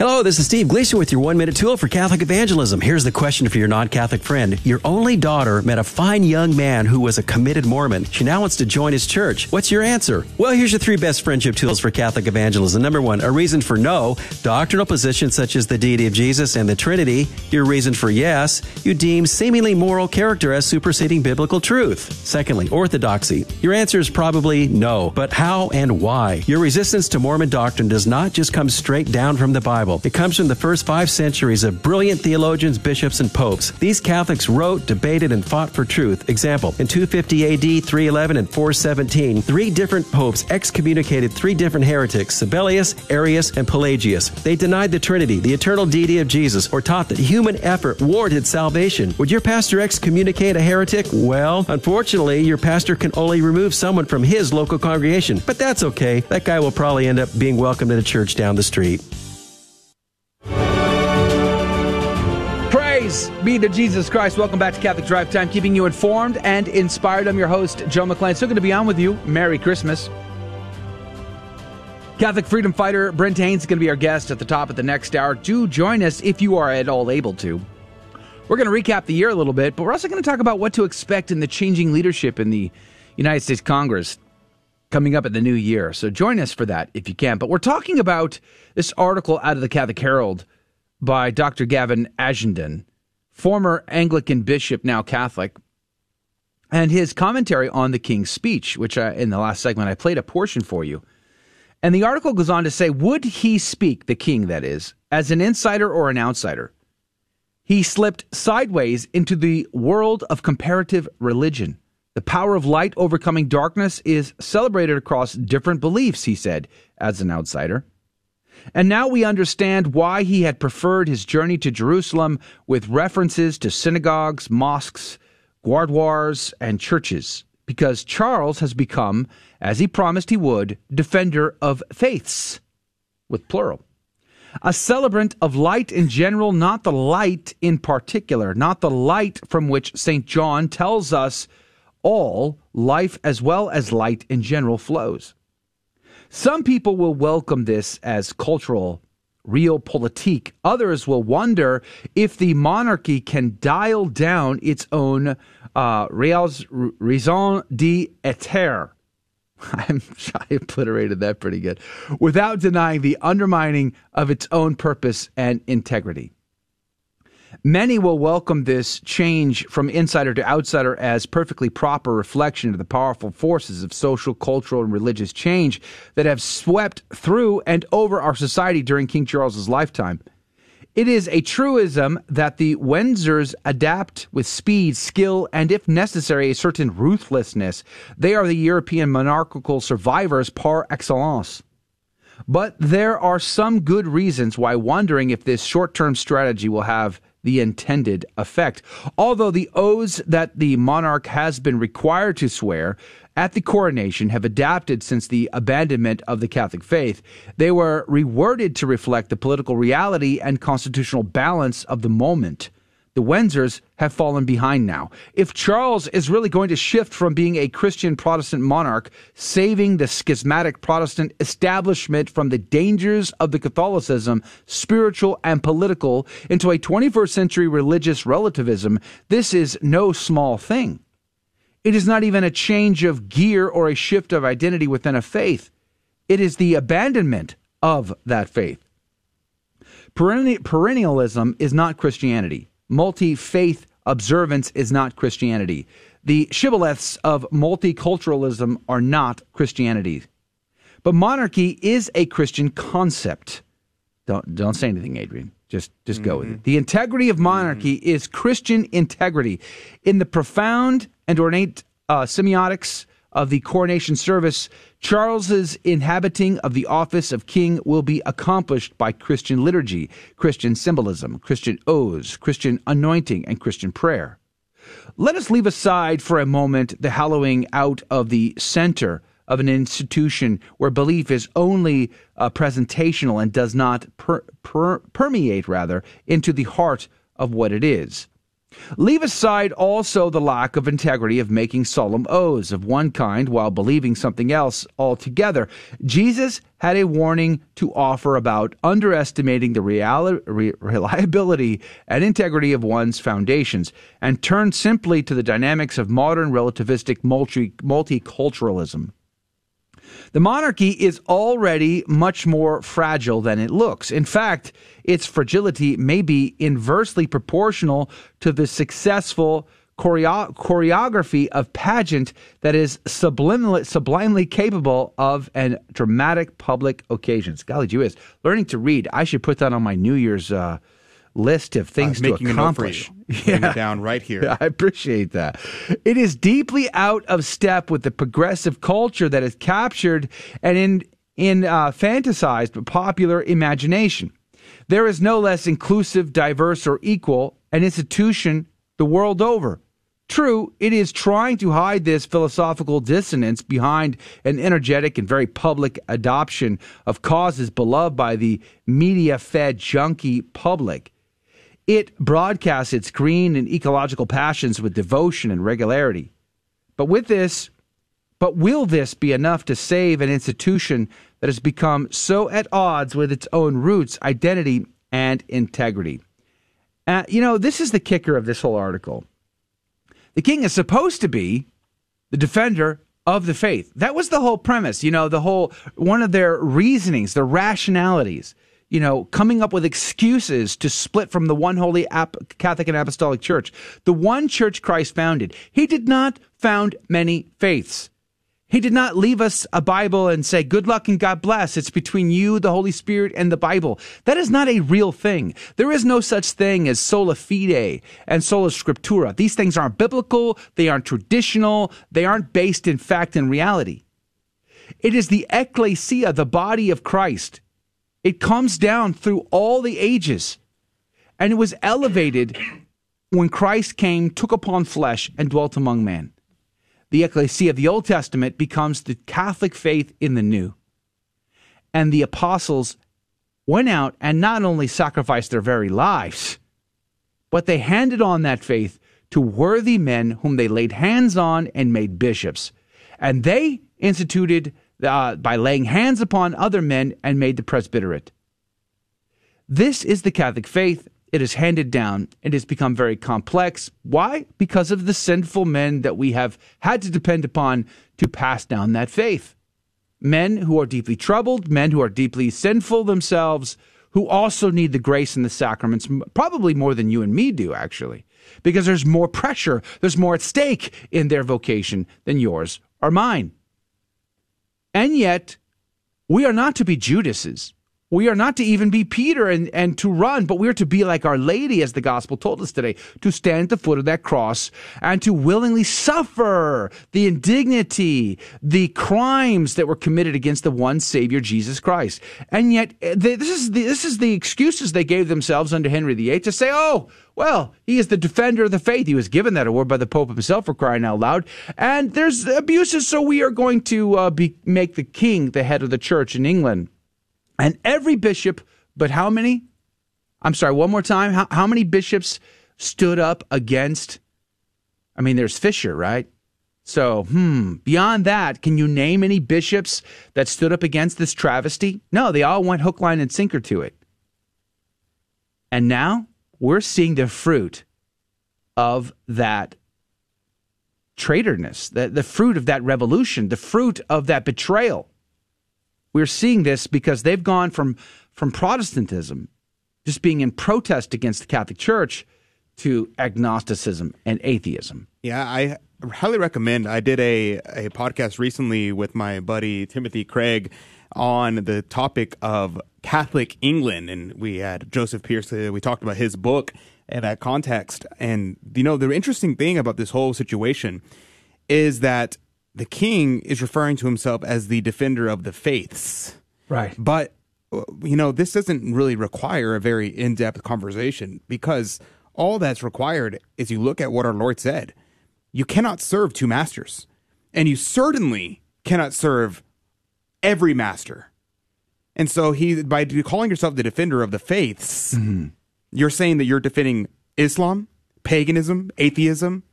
Hello, this is Steve Gleason with your one minute tool for Catholic evangelism. Here's the question for your non Catholic friend. Your only daughter met a fine young man who was a committed Mormon. She now wants to join his church. What's your answer? Well, here's your three best friendship tools for Catholic evangelism. Number one, a reason for no, doctrinal positions such as the deity of Jesus and the Trinity. Your reason for yes, you deem seemingly moral character as superseding biblical truth. Secondly, orthodoxy. Your answer is probably no, but how and why? Your resistance to Mormon doctrine does not just come straight down from the Bible. Bible. It comes from the first five centuries of brilliant theologians, bishops, and popes. These Catholics wrote, debated, and fought for truth. Example, in 250 AD, 311, and 417, three different popes excommunicated three different heretics, Sabellius, Arius, and Pelagius. They denied the Trinity, the eternal deity of Jesus, or taught that human effort warranted salvation. Would your pastor excommunicate a heretic? Well, unfortunately, your pastor can only remove someone from his local congregation, but that's okay. That guy will probably end up being welcomed in a church down the street. Praise be to Jesus Christ. Welcome back to Catholic Drive Time, keeping you informed and inspired. I'm your host, Joe McClain. So good to be on with you. Merry Christmas. Catholic freedom fighter Brent Haynes is going to be our guest at the top of the next hour. Do join us if you are at all able to. We're going to recap the year a little bit, but we're also going to talk about what to expect in the changing leadership in the United States Congress coming up at the new year. So join us for that if you can. But we're talking about this article out of the Catholic Herald by Dr. Gavin Ashenden, former Anglican bishop, now Catholic, and his commentary on the King's speech, which I, in the last segment I played a portion for you. And the article goes on to say, would he speak, the king that is, as an insider or an outsider? He slipped sideways into the world of comparative religion. The power of light overcoming darkness is celebrated across different beliefs, he said, as an outsider. And now we understand why he had preferred his journey to Jerusalem with references to synagogues, mosques, gurdwaras, and churches, because Charles has become as he promised he would, defender of faiths, with plural. A celebrant of light in general, not the light in particular, not the light from which St. John tells us all life as well as light in general flows. Some people will welcome this as cultural realpolitik. Others will wonder if the monarchy can dial down its own uh, raison d'etre I'm I obliterated that pretty good. Without denying the undermining of its own purpose and integrity. Many will welcome this change from insider to outsider as perfectly proper reflection of the powerful forces of social, cultural, and religious change that have swept through and over our society during King Charles's lifetime. It is a truism that the Windsors adapt with speed, skill, and if necessary, a certain ruthlessness. They are the European monarchical survivors par excellence. But there are some good reasons why wondering if this short term strategy will have the intended effect. Although the oaths that the monarch has been required to swear at the coronation have adapted since the abandonment of the Catholic faith. They were reworded to reflect the political reality and constitutional balance of the moment. The Windsors have fallen behind now. If Charles is really going to shift from being a Christian Protestant monarch, saving the schismatic Protestant establishment from the dangers of the Catholicism, spiritual and political, into a 21st century religious relativism, this is no small thing. It is not even a change of gear or a shift of identity within a faith. It is the abandonment of that faith. Perennialism is not Christianity. Multi faith observance is not Christianity. The shibboleths of multiculturalism are not Christianity. But monarchy is a Christian concept. Don't don't say anything, Adrian. Just just mm-hmm. go with it. Mm-hmm. The integrity of monarchy mm-hmm. is Christian integrity. In the profound and ornate uh, semiotics of the coronation service, Charles's inhabiting of the office of king will be accomplished by Christian liturgy, Christian symbolism, Christian oaths, Christian anointing, and Christian prayer. Let us leave aside for a moment the hallowing out of the center of an institution where belief is only uh, presentational and does not per, per, permeate rather into the heart of what it is. Leave aside also the lack of integrity of making solemn oaths of one kind while believing something else altogether. Jesus had a warning to offer about underestimating the reali- re- reliability and integrity of one's foundations and turned simply to the dynamics of modern relativistic multi- multiculturalism. The monarchy is already much more fragile than it looks. In fact, its fragility may be inversely proportional to the successful choreo- choreography of pageant that is sublimely, sublimely capable of an dramatic public occasions. Golly gee whiz, learning to read. I should put that on my New Year's uh, list of things to accomplish. Yeah. down right here. I appreciate that. It is deeply out of step with the progressive culture that is captured and in in uh, fantasized popular imagination. There is no less inclusive, diverse, or equal an institution the world over. True, it is trying to hide this philosophical dissonance behind an energetic and very public adoption of causes beloved by the media fed junkie public. It broadcasts its green and ecological passions with devotion and regularity. But with this, but will this be enough to save an institution that has become so at odds with its own roots, identity, and integrity? Uh, you know, this is the kicker of this whole article. The king is supposed to be the defender of the faith. That was the whole premise, you know, the whole one of their reasonings, their rationalities, you know, coming up with excuses to split from the one holy Ap- Catholic and Apostolic Church, the one church Christ founded. He did not found many faiths. He did not leave us a Bible and say, good luck and God bless. It's between you, the Holy Spirit, and the Bible. That is not a real thing. There is no such thing as sola fide and sola scriptura. These things aren't biblical. They aren't traditional. They aren't based in fact and reality. It is the ecclesia, the body of Christ. It comes down through all the ages. And it was elevated when Christ came, took upon flesh, and dwelt among men the ecclesia of the Old Testament becomes the Catholic faith in the New. And the apostles went out and not only sacrificed their very lives, but they handed on that faith to worthy men whom they laid hands on and made bishops. And they instituted uh, by laying hands upon other men and made the presbyterate. This is the Catholic faith, it is handed down. It has become very complex. Why? Because of the sinful men that we have had to depend upon to pass down that faith. Men who are deeply troubled, men who are deeply sinful themselves, who also need the grace and the sacraments, probably more than you and me do, actually, because there's more pressure, there's more at stake in their vocation than yours or mine. And yet, we are not to be Judases. We are not to even be Peter and, and to run, but we are to be like Our Lady, as the gospel told us today, to stand at the foot of that cross and to willingly suffer the indignity, the crimes that were committed against the one Savior, Jesus Christ. And yet, eh, this, is the, this is the excuses they gave themselves under Henry VIII to say, oh, well, he is the defender of the faith. He was given that award by the Pope himself for crying out loud. And there's abuses, so we are going to uh, be, make the king the head of the church in England. And every bishop, but how many? I'm sorry, one more time. How, how many bishops stood up against? I mean, there's Fisher, right? So, hmm, beyond that, can you name any bishops that stood up against this travesty? No, they all went hook, line, and sinker to it. And now we're seeing the fruit of that traitorness, the, the fruit of that revolution, the fruit of that betrayal. We're seeing this because they've gone from from Protestantism, just being in protest against the Catholic Church, to agnosticism and atheism. Yeah, I highly recommend. I did a a podcast recently with my buddy Timothy Craig on the topic of Catholic England, and we had Joseph Pearce. Uh, we talked about his book and that context. And you know, the interesting thing about this whole situation is that the king is referring to himself as the defender of the faiths. Right. But, you know, this doesn't really require a very in depth conversation because all that's required is you look at what our Lord said. You cannot serve two masters, and you certainly cannot serve every master. And so he, by calling yourself the defender of the faiths, mm-hmm. you're saying that you're defending Islam, paganism, atheism,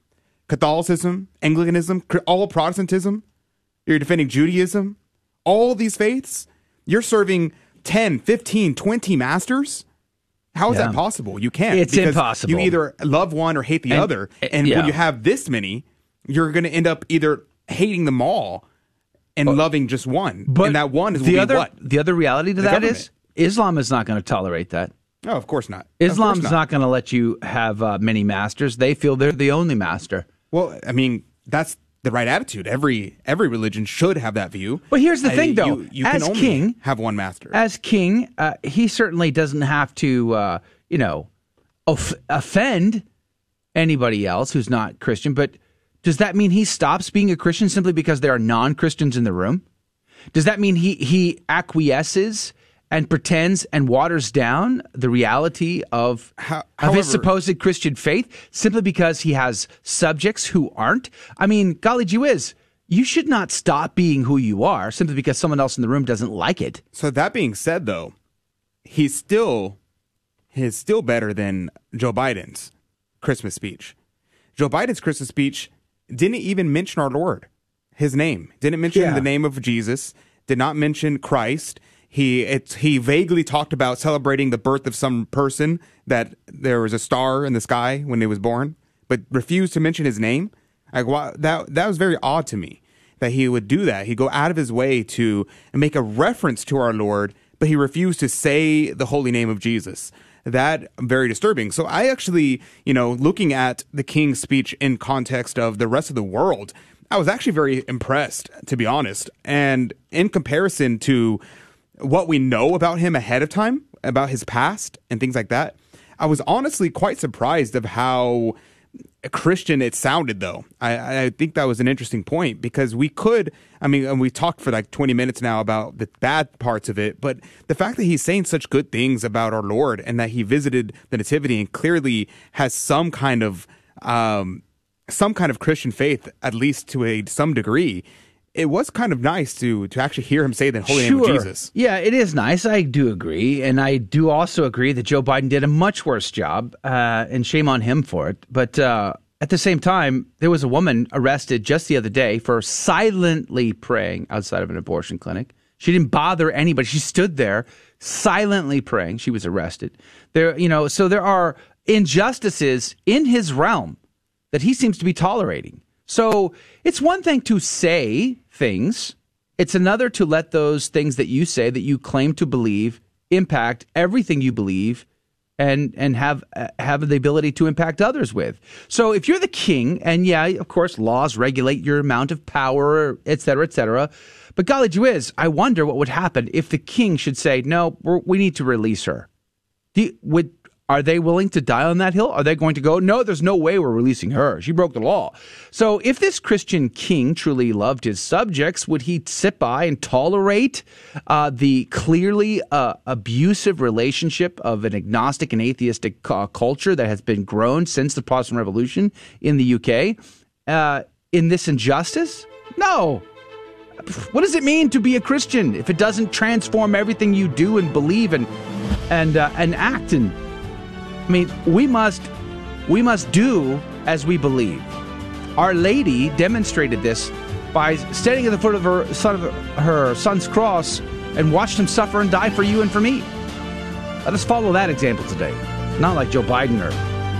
Catholicism, Anglicanism, all Protestantism. You're defending Judaism, all these faiths. You're serving 10, 15, 20 masters. How is yeah. that possible? You can't. It's impossible. You either love one or hate the and, other. And yeah. when you have this many, you're going to end up either hating them all and but, loving just one. But and that one is the other. What? The other reality to the that government. is Islam is not going to tolerate that. No, of course not. Islam's course not, not going to let you have uh, many masters. They feel they're the only master. Well, I mean, that's the right attitude. Every every religion should have that view. But here's the thing, though: you, you as king, have one master. As king, uh, he certainly doesn't have to, uh, you know, off- offend anybody else who's not Christian. But does that mean he stops being a Christian simply because there are non Christians in the room? Does that mean he he acquiesces and pretends and waters down the reality of, How, of his supposed Christian faith simply because he has subjects who aren't? I mean, golly gee whiz, you should not stop being who you are simply because someone else in the room doesn't like it. So, that being said, though, he's still he's still better than Joe Biden's Christmas speech. Joe Biden's Christmas speech didn't even mention our Lord, his name. Didn't mention Yeah. the name of Jesus, did not mention Christ. He it's he vaguely talked about celebrating the birth of some person that there was a star in the sky when he was born, but refused to mention his name. Like why, that that was very odd to me that he would do that. He'd go out of his way to make a reference to our Lord, but he refused to say the holy name of Jesus. That very disturbing. So I actually, you know, looking at the king's speech in context of the rest of the world, I was actually very impressed, to be honest. And in comparison to what we know about him ahead of time, about his past and things like that, I was honestly quite surprised of how Christian it sounded though. I, I think that was an interesting point because we could I mean and we talked for like 20 minutes now about the bad parts of it, but the fact that he's saying such good things about our Lord and that he visited the nativity and clearly has some kind of um some kind of Christian faith at least to a some degree. It was kind of nice to to actually hear him say the holy name of Jesus. Yeah, it is nice. I do agree, and I do also agree that Joe Biden did a much worse job, uh, and shame on him for it. But uh, at the same time, there was a woman arrested just the other day for silently praying outside of an abortion clinic. She didn't bother anybody. She stood there silently praying. She was arrested. There, you know, so there are injustices in his realm that he seems to be tolerating. So it's one thing to say things, it's another to let those things that you say that you claim to believe impact everything you believe and and have have the ability to impact others with. So if you're the king, and yeah, of course, laws regulate your amount of power, et cetera, et cetera. But golly whiz, I wonder what would happen if the king should say, "No, we need to release her." You, would are they willing to die on that hill? Are they going to go, no, there's no way we're releasing her. She broke the law. So if this Christian king truly loved his subjects, would he sit by and tolerate uh, the clearly uh, abusive relationship of an agnostic and atheistic uh, culture that has been grown since the Protestant Revolution in the UK uh, in this injustice? No. What does it mean to be a Christian if it doesn't transform everything you do and believe and and uh, and act and I mean, we must we must do as we believe. Our Lady demonstrated this by standing at the foot of her son of her son's cross and watched him suffer and die for you and for me. Let us follow that example today. Not like Joe Biden or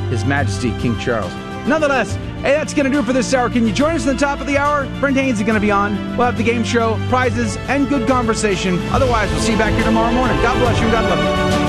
His Majesty King Charles. Nonetheless, hey, that's going to do it for this hour. Can you join us in the top of the hour? Brent Haynes is going to be on. We'll have the game show, prizes, and good conversation. Otherwise, we'll see you back here tomorrow morning. God bless you God love you.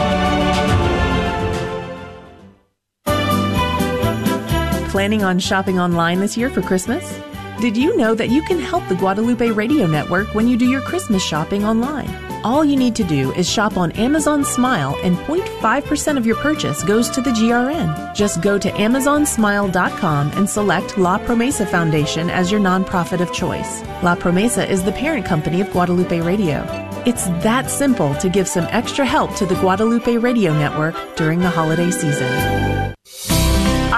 Planning on shopping online this year for Christmas? Did you know that you can help the Guadalupe Radio Network when you do your Christmas shopping online? All you need to do is shop on Amazon Smile and 0.5% of your purchase goes to the GRN. Just go to amazonsmile.com and select La Promesa Foundation as your nonprofit of choice. La Promesa is the parent company of Guadalupe Radio. It's that simple to give some extra help to the Guadalupe Radio Network during the holiday season.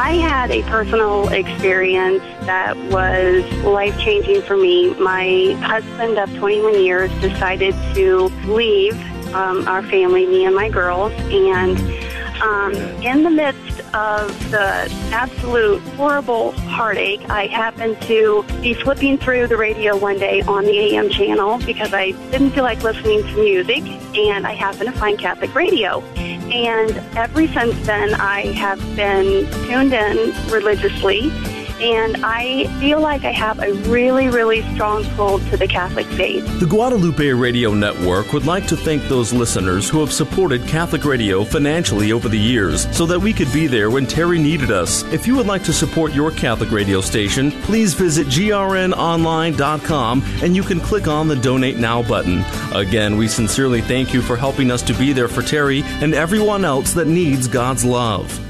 I had a personal experience that was life changing for me. My husband of 21 years decided to leave um, our family, me and my girls, and um, in the midst of the absolute horrible heartache, I happened to be flipping through the radio one day on the AM channel because I didn't feel like listening to music, and I happened to find Catholic radio. And ever since then, I have been tuned in religiously, and I feel like I have a really, really strong pull to the Catholic faith. The Guadalupe Radio Network would like to thank those listeners who have supported Catholic Radio financially over the years so that we could be there when Terry needed us. If you would like to support your Catholic radio station, please visit grnonline.com and you can click on the Donate Now button. Again, we sincerely thank you for helping us to be there for Terry and everyone else that needs God's love.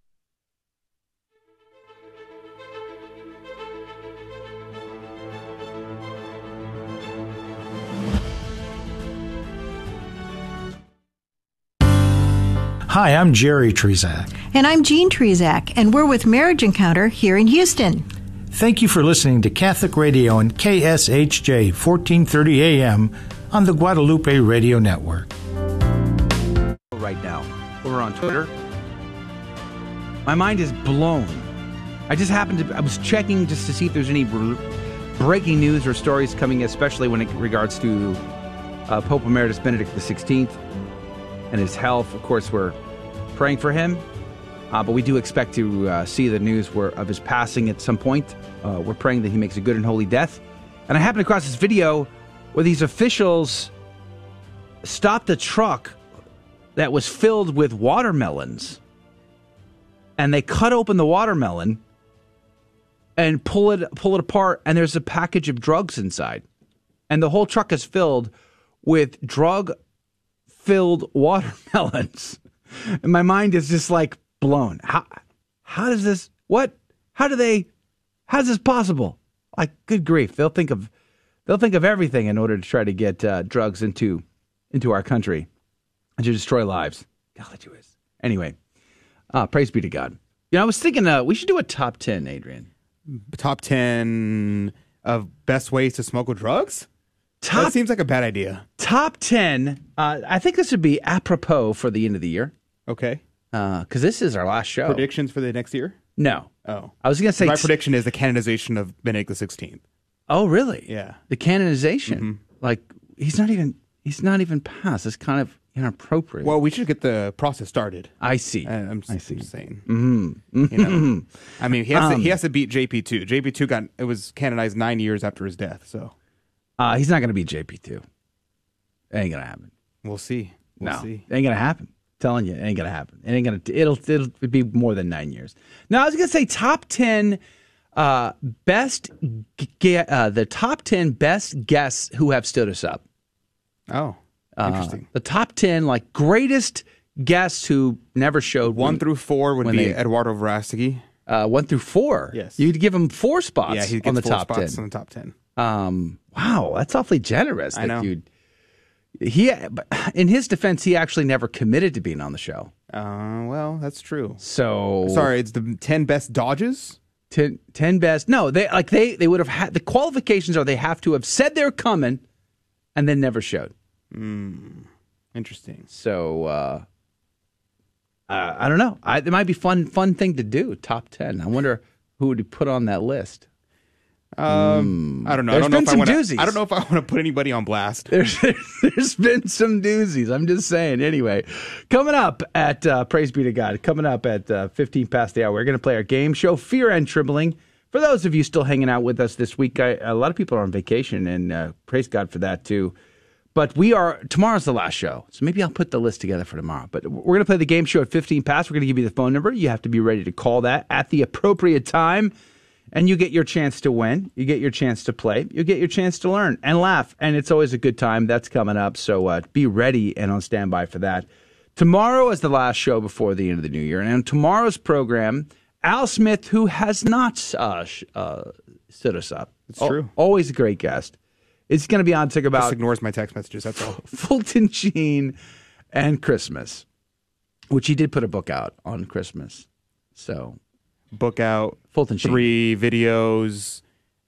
Hi, I'm Jerry Trezak. And I'm Jean Trezak, and we're with Marriage Encounter here in Houston. Thank you for listening to Catholic Radio and KSHJ 1430 AM on the Guadalupe Radio Network. Right now, we're on Twitter. My mind is blown. I just happened to, I was checking just to see if there's any breaking news or stories coming, especially when it regards to uh, Pope Emeritus Benedict XVI and his health. Of course, we're praying for him, uh, but we do expect to uh, see the news of his passing at some point. Uh, we're praying that he makes a good and holy death. And I happened across this video where these officials stopped a truck that was filled with watermelons, and they cut open the watermelon and pull it pull it apart, and there's a package of drugs inside, and the whole truck is filled with drug filled watermelons. And my mind is just like blown. How how does this what how do they how's this possible? Like good grief. They'll think of they'll think of everything in order to try to get uh, drugs into into our country and to destroy lives. God, you is. Anyway, uh, praise be to God. You know, I was thinking uh, we should do a top ten, Adrian. Top ten of best ways to smuggle drugs. Top, that seems like a bad idea. Top 10. Uh, I think this would be apropos for the end of the year. Okay. Because uh, this is our last show. Predictions for the next year? No. Oh. I was going to say. My t- prediction is the canonization of Benedict XVI. Oh, really? Yeah. The canonization. Mm-hmm. Like, he's not even. He's not even passed. It's kind of inappropriate. Well, we should get the process started. I see. I, I'm, I see. I'm saying. Mm-hmm. You know, I mean, he has, Um, to, he has to beat JP two. JP two got it was canonized nine years after his death. So Uh, he's not going to be JP2. Ain't going to happen. we'll see. We'll no, see. ain't going to happen. telling you, it ain't going to happen. It ain't to, it'll, it'll be more than nine years. Now, I was going to say top 10 uh, best, ge- uh, the top 10 best guests who have stood us up. Oh, Uh, interesting. the top 10, like, greatest guests who never showed. One when- through four would be they- Eduardo Verastegui. Uh, one through four. Yes. You'd give him four spots Yeah, he gets on the four top spots 10. on the top ten. Um, wow, that's awfully generous. I know. you'd- He, in his defense, he actually never committed to being on the show. Uh, well, that's true. So Sorry, it's the ten best dodges. 10, 10 best. No, they like they they would have had the qualifications are they have to have said they're coming, and then never showed. Hmm. Interesting. So uh, uh, I don't know. I, it might be fun fun thing to do. Top ten. I wonder who would put on that list. Um, I don't know. There's I don't know been if I some wanna, doozies. I don't know if I want to put anybody on blast. There's, there's been some doozies. I'm just saying. Anyway, coming up at uh, Praise Be to God, coming up at uh, 15 past the hour, we're going to play our game show, Fear and Trembling. For those of you still hanging out with us this week, I, a lot of people are on vacation, and uh, praise God for that too. But we are tomorrow's the last show, so maybe I'll put the list together for tomorrow. But we're going to play the game show at 15 past. We're going to give you the phone number. You have to be ready to call that at the appropriate time and you get your chance to win. You get your chance to play. You get your chance to learn and laugh. And it's always a good time. That's coming up. So uh, be ready and on standby for that. Tomorrow is the last show before the end of the new year. And on tomorrow's program, Al Smith, who has not uh, sh- uh, stood us up. It's true. Always a great guest. It's going to be on to talk Just ignores my text messages. That's all. Fulton Sheen and Christmas, which he did put a book out on Christmas. So Book out Fulton Sheen. three videos,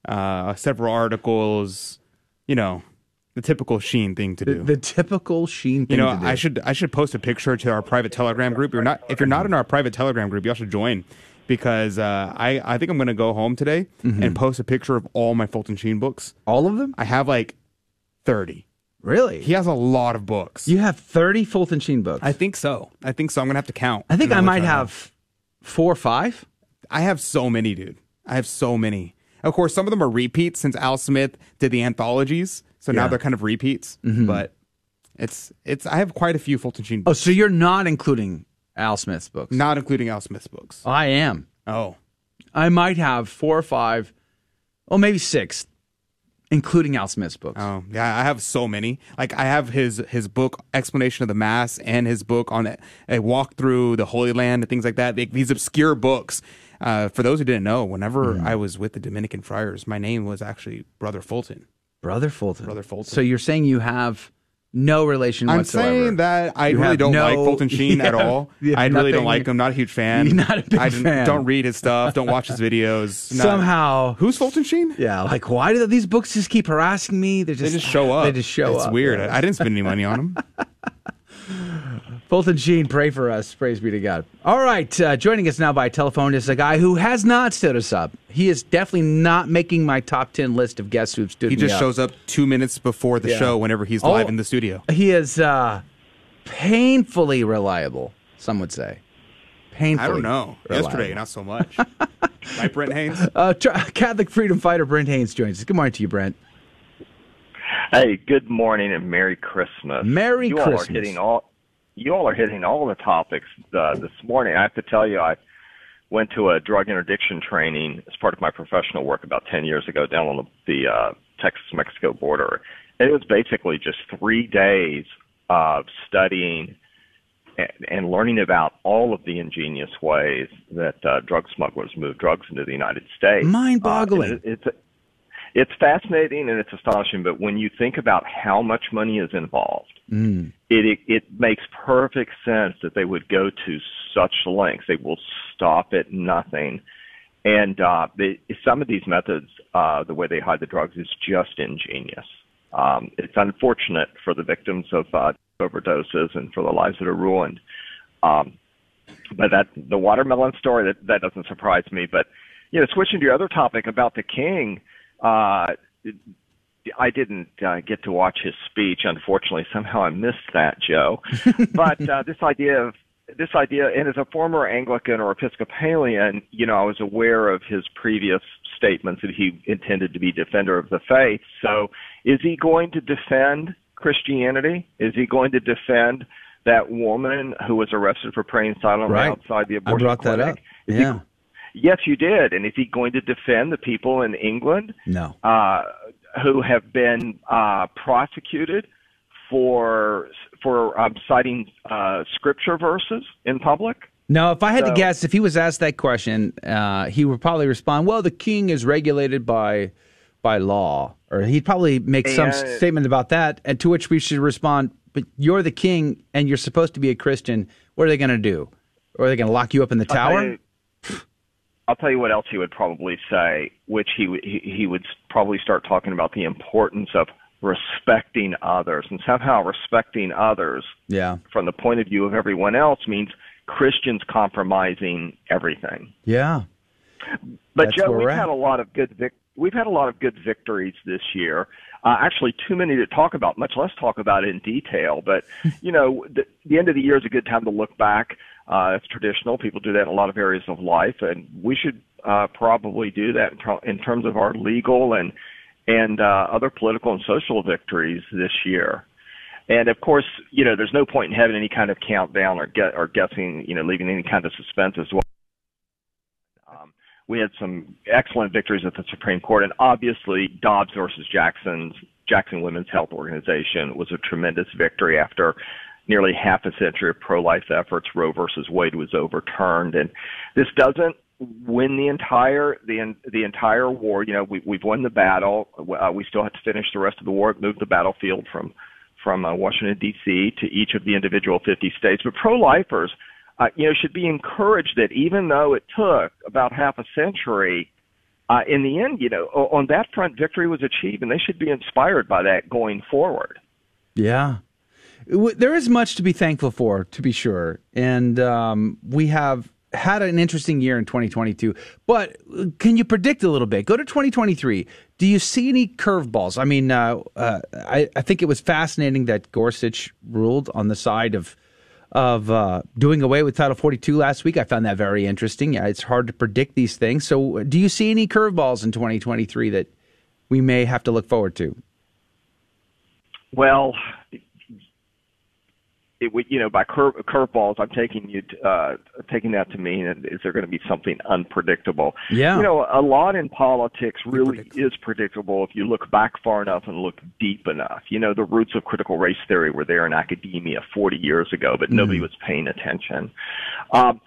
uh, several articles. You know, the typical Sheen thing to do. the typical Sheen you know, to do. I should I should post a picture to our private Telegram group. You're not if you're not in our private Telegram group, y'all should join because uh, I I think I'm going to go home today Mm-hmm. and post a picture of all my Fulton Sheen books. All of them? I have like thirty. Really? He has a lot of books. You have 30 Fulton Sheen books. I think so. I think so. I'm gonna have to count. I think I might let y'all know. have four or five. I have so many, dude. I have so many. Of course, some of them are repeats since Al Smith did the anthologies, so now they're kind of repeats. Mhm. But it's it's. I have quite a few Fulton Sheen Oh, so you're not including Al Smith's books. Not including Al Smith's books. I am. Oh. I might have four or five. five, oh, maybe six, including Al Smith's books. Oh, yeah, I have so many. Like I have his his book Explanation of the Mass and his book on a, a walk through the Holy Land and things like that. They, these obscure books. Uh, for those who didn't know, whenever Hmm. I was with the Dominican friars, my name was actually Brother Fulton. Brother Fulton. Brother Fulton. So you're saying you have no relation I'm whatsoever? saying that I You really don't no- like Fulton Sheen at all. yeah, I really don't like him. Not a huge fan. Not a big I fan. don't read his stuff. Don't watch his videos. Not- Somehow, who's Fulton Sheen? Yeah, like why do these books just keep harassing me? They're They just just show up. They just show it's up. It's weird. Yeah. I, I didn't spend any money on them. Fulton Sheen, pray for us. Praise be to God. All right, uh, joining us now by telephone is a guy who has not stood us up. He is definitely not making my top ten list of guests who've stood He me just up. shows up two minutes before the Yeah. show whenever he's Oh, live in the studio. He is uh, painfully reliable. Some would say. Painfully. I don't know. reliable. Yesterday, not so much. right, Brent Haynes? Uh, tr- Catholic freedom fighter Brent Haynes joins us. Good morning to you, Brent. Hey, good morning and Merry Christmas. Merry you Christmas. all are hitting all you all are hitting all the topics uh, this morning. I have to tell you, I went to a drug interdiction training as part of my professional work about ten years ago down on the, the uh, Texas-Mexico border, and it was basically just three days of studying and, and learning about all of the ingenious ways that uh, drug smugglers move drugs into the United States. Mind-boggling. Uh, it- it's it's fascinating and it's astonishing, but when you think about how much money is involved, Mm. it, it it makes perfect sense that they would go to such lengths. They will stop at nothing, and uh, they, some of these methods, uh, the way they hide the drugs, is just ingenious. Um, it's unfortunate for the victims of uh, overdoses and for the lives that are ruined. Um, but that the watermelon story that that doesn't surprise me. But you know, switching to your other topic about the king, uh, I didn't uh, get to watch his speech. Unfortunately, somehow I missed that, Joe. but uh, this idea of this idea, and as a former Anglican or Episcopalian, you know, I was aware of his previous statements that he intended to be defender of the faith. So, is he going to defend Christianity? Is he going to defend that woman who was arrested for praying silently Right. outside the abortion I brought that clinic? up. Is he- Yeah. Yes, you did. And is he going to defend the people in England No. uh, who have been uh, prosecuted for for um, citing uh, scripture verses in public? No, if I had to guess, if he was asked that question, uh, he would probably respond, "Well, the king is regulated by by law," or he'd probably make some And- statement about that. And to which we should respond, "But you're the king, and you're supposed to be a Christian. What are they going to do? Or are they going to lock you up in the tower?" you- I'll tell you what else he would probably say, which he would- he, would probably start talking about the importance of respecting others, and somehow respecting others Yeah, from the point of view of everyone else means Christians compromising everything. yeah. But That's Joe, we've we're had a lot of good vic- we've had a lot of good victories this year. Uh, actually, too many to talk about, much less talk about in detail. But you know, the, the end of the year is a good time to look back. Uh, it's traditional; people do that in a lot of areas of life, and we should uh, probably do that in, ter- in terms of our legal and and uh, other political and social victories this year. And of course, you know, there's no point in having any kind of countdown or get or guessing, you know, leaving any kind of suspense as well we had some excellent victories at the Supreme Court, and obviously Dobbs versus Jackson's Jackson Women's Health Organization was a tremendous victory after nearly half a century of pro-life efforts. Roe versus Wade was overturned, and this doesn't win the entire the the entire war. You know, we, we've won the battle. Uh, we still have to finish the rest of the war. Move the battlefield from from uh, Washington D.C. to each of the individual 50 states. But pro-lifers uh, you know, should be encouraged that even though it took about half a century, uh, in the end, you know, on that front, victory was achieved, and they should be inspired by that going forward. Yeah. There is much to be thankful for, to be sure. And um, we have had an interesting year in 2022. But can you predict a little bit? Go to 2023. Do you see any curveballs? I mean, uh, uh, I, I think it was fascinating that Gorsuch ruled on the side of of uh, doing away with Title 42 last week. I found that very interesting. It's hard to predict these things. So, do you see any curveballs in 2023 that we may have to look forward to? Well, it would, you know, by curve curveballs, I'm taking you to, uh, taking that to mean is there going to be something unpredictable? Yeah. You know, a lot in politics really is predictable if you look back far enough and look deep enough. You know, the roots of critical race theory were there in academia 40 years ago, but nobody was paying attention. Um,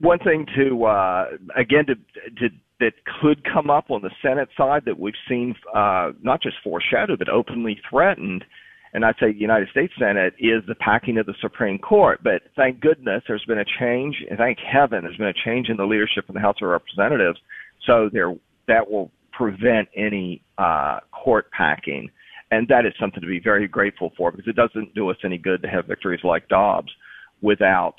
one thing to uh, again to, to that could come up on the Senate side that we've seen uh, not just foreshadowed but openly threatened and I'd say the United States Senate is the packing of the Supreme Court. But thank goodness there's been a change, and thank heaven there's been a change in the leadership in the House of Representatives, so there that will prevent any uh, court packing, and that is something to be very grateful for because it doesn't do us any good to have victories like Dobbs without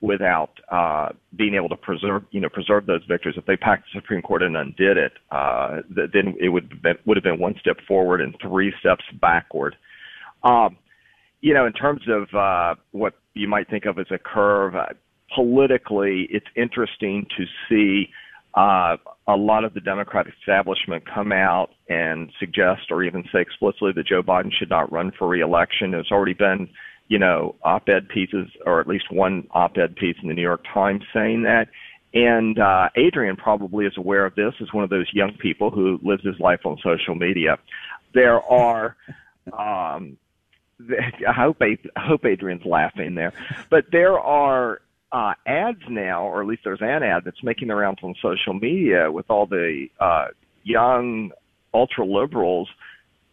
without uh, being able to preserve, you know, preserve those victories. If they packed the Supreme Court and undid it, uh, then it would would have been one step forward and three steps backward. Um, you know, in terms of uh, what you might think of as a curve, uh, politically, it's interesting to see uh, a lot of the Democratic establishment come out and suggest or even say explicitly that Joe Biden should not run for reelection. There's already been, you know, op-ed pieces or at least one op-ed piece in the New York Times saying that. And uh, Adrian probably is aware of this as one of those young people who lives his life on social media. There are um, I hope I hope Adrian's laughing there, but there are uh, ads now, or at least there's an ad that's making the rounds on social media with all the uh, young ultra liberals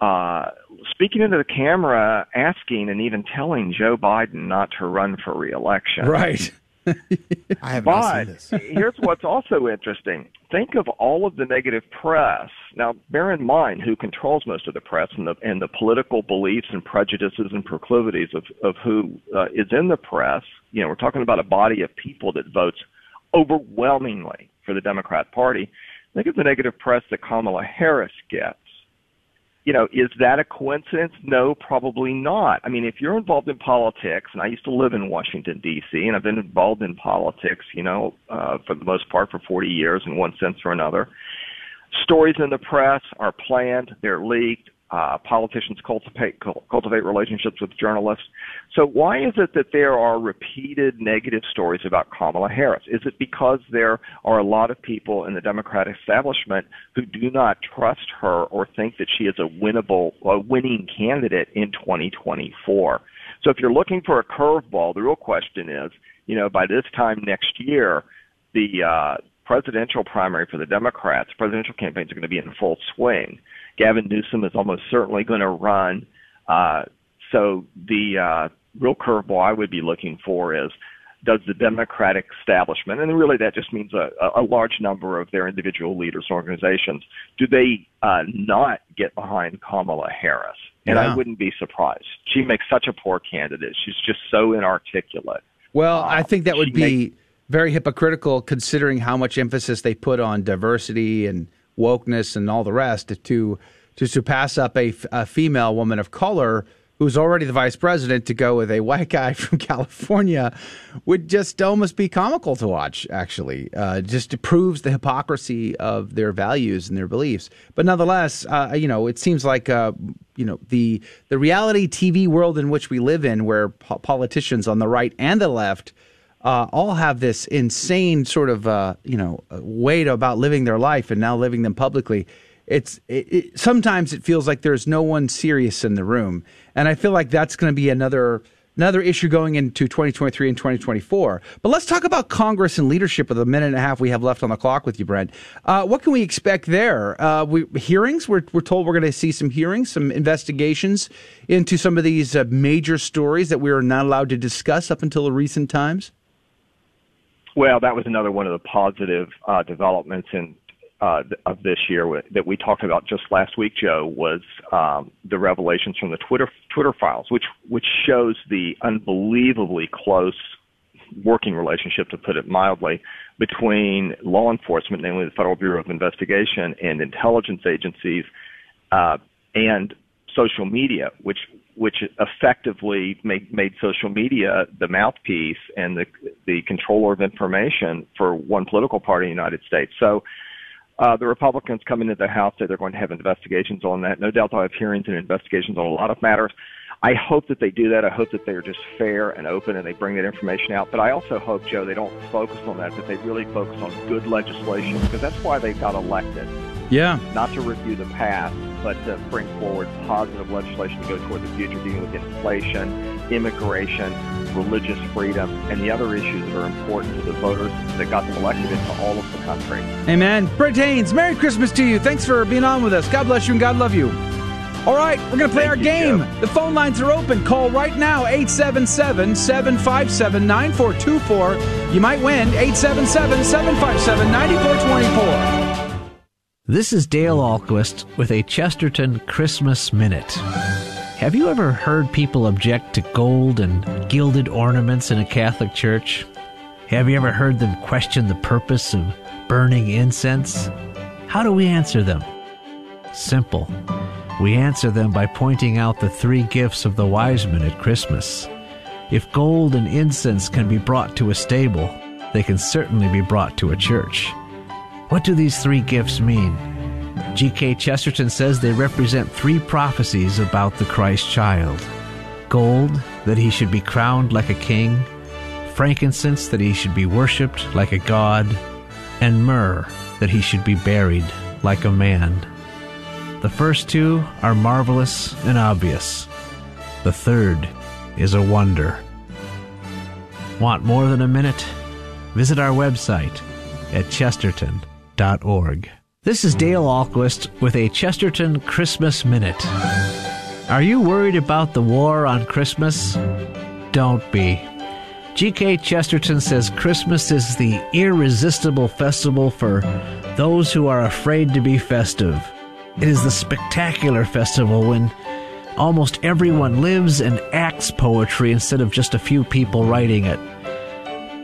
uh, speaking into the camera, asking and even telling Joe Biden not to run for reelection. Right. I have but seen this. here's what's also interesting. Think of all of the negative press. Now, bear in mind who controls most of the press and the and the political beliefs and prejudices and proclivities of of who uh, is in the press. You know, we're talking about a body of people that votes overwhelmingly for the Democrat Party. Think of the negative press that Kamala Harris gets you know, is that a coincidence? No, probably not. I mean, if you're involved in politics, and I used to live in Washington D.C. and I've been involved in politics, you know, uh, for the most part for 40 years in one sense or another. Stories in the press are planned, they're leaked, uh, politicians cultivate cultivate relationships with journalists. So why is it that there are repeated negative stories about Kamala Harris? Is it because there are a lot of people in the Democratic establishment who do not trust her or think that she is a winnable, a winning candidate in 2024? So if you're looking for a curveball, the real question is, you know, by this time next year, the uh, presidential primary for the Democrats, presidential campaigns are going to be in full swing. Gavin Newsom is almost certainly going to run. Uh, so the uh, real curveball I would be looking for is does the Democratic establishment, and really that just means a, a large number of their individual leaders and organizations, do they uh, not get behind Kamala Harris? And Yeah. I wouldn't be surprised. She makes such a poor candidate. She's just so inarticulate. Well, I think that would be very hypocritical considering how much emphasis they put on diversity and wokeness and all the rest to to, to pass up a female woman of color who's already the vice president to go with a white guy from California would just almost be comical to watch, actually. Uh, just proves the hypocrisy of their values and their beliefs. But nonetheless, uh, you know, it seems like, uh, you know, the, the reality TV world in which we live in, where po- politicians on the right and the left uh, all have this insane sort of uh, you know way to, about living their life and now living them publicly. It's it, it, sometimes it feels like there's no one serious in the room, and I feel like that's going to be another another issue going into 2023 and 2024. But let's talk about Congress and leadership with the minute and a half we have left on the clock with you, Brent. Uh, what can we expect there? Uh, we, hearings? We're, we're told we're going to see some hearings, some investigations into some of these uh, major stories that we are not allowed to discuss up until recent times. Well, that was another one of the positive uh, developments in uh, of this year that we talked about just last week, Joe, was um, the revelations from the Twitter Twitter files, which which shows the unbelievably close working relationship, to put it mildly, between law enforcement, namely the Federal Bureau of Investigation, and intelligence agencies, uh, and social media, which which effectively made, made social media the mouthpiece and the the controller of information for one political party in the United States. So Uh, the Republicans come into the House say they're going to have investigations on that. No doubt they'll have hearings and investigations on a lot of matters. I hope that they do that. I hope that they're just fair and open and they bring that information out. But I also hope, Joe, they don't focus on that, but they really focus on good legislation because that's why they got elected. Yeah. Not to review the past, but to bring forward positive legislation to go toward the future, dealing with inflation, immigration, religious freedom, and the other issues that are important to the voters that got them elected into all of the country. Amen. Brent Haynes, Merry Christmas to you. Thanks for being on with us. God bless you and God love you. All right, we're going to play Thank our you, game. Joe. The phone lines are open. Call right now 877 757 9424. You might win 877 757 9424. This is Dale Ahlquist with a Chesterton Christmas Minute. Have you ever heard people object to gold and gilded ornaments in a Catholic church? Have you ever heard them question the purpose of burning incense? How do we answer them? Simple. We answer them by pointing out the three gifts of the wise men at Christmas. If gold and incense can be brought to a stable, they can certainly be brought to a church. What do these three gifts mean? G.K. Chesterton says they represent three prophecies about the Christ child gold, that he should be crowned like a king, frankincense, that he should be worshipped like a god, and myrrh, that he should be buried like a man. The first two are marvelous and obvious. The third is a wonder. Want more than a minute? Visit our website at chesterton.org. This is Dale Ahlquist with a Chesterton Christmas Minute. Are you worried about the war on Christmas? Don't be. G.K. Chesterton says Christmas is the irresistible festival for those who are afraid to be festive. It is the spectacular festival when almost everyone lives and acts poetry instead of just a few people writing it.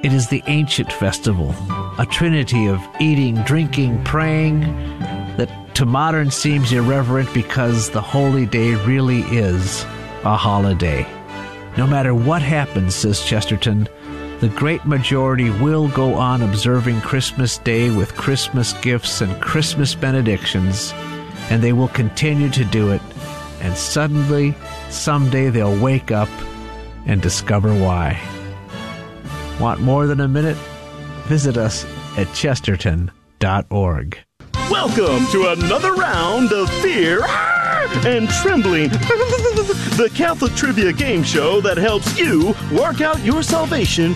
It is the ancient festival, a trinity of eating, drinking, praying, that to modern seems irreverent because the holy day really is a holiday. No matter what happens, says Chesterton, the great majority will go on observing Christmas Day with Christmas gifts and Christmas benedictions, and they will continue to do it. And suddenly, someday they'll wake up and discover why. Want more than a minute? Visit us at chesterton.org. Welcome to another round of fear and trembling. the Catholic Trivia Game Show that helps you work out your salvation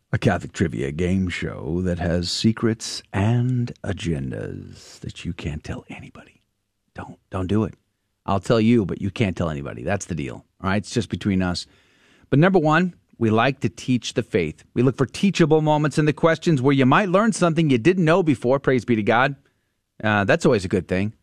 a Catholic trivia game show that has secrets and agendas that you can't tell anybody. Don't don't do it. I'll tell you, but you can't tell anybody. That's the deal. All right, it's just between us. But number one, we like to teach the faith. We look for teachable moments in the questions where you might learn something you didn't know before. Praise be to God. Uh, that's always a good thing.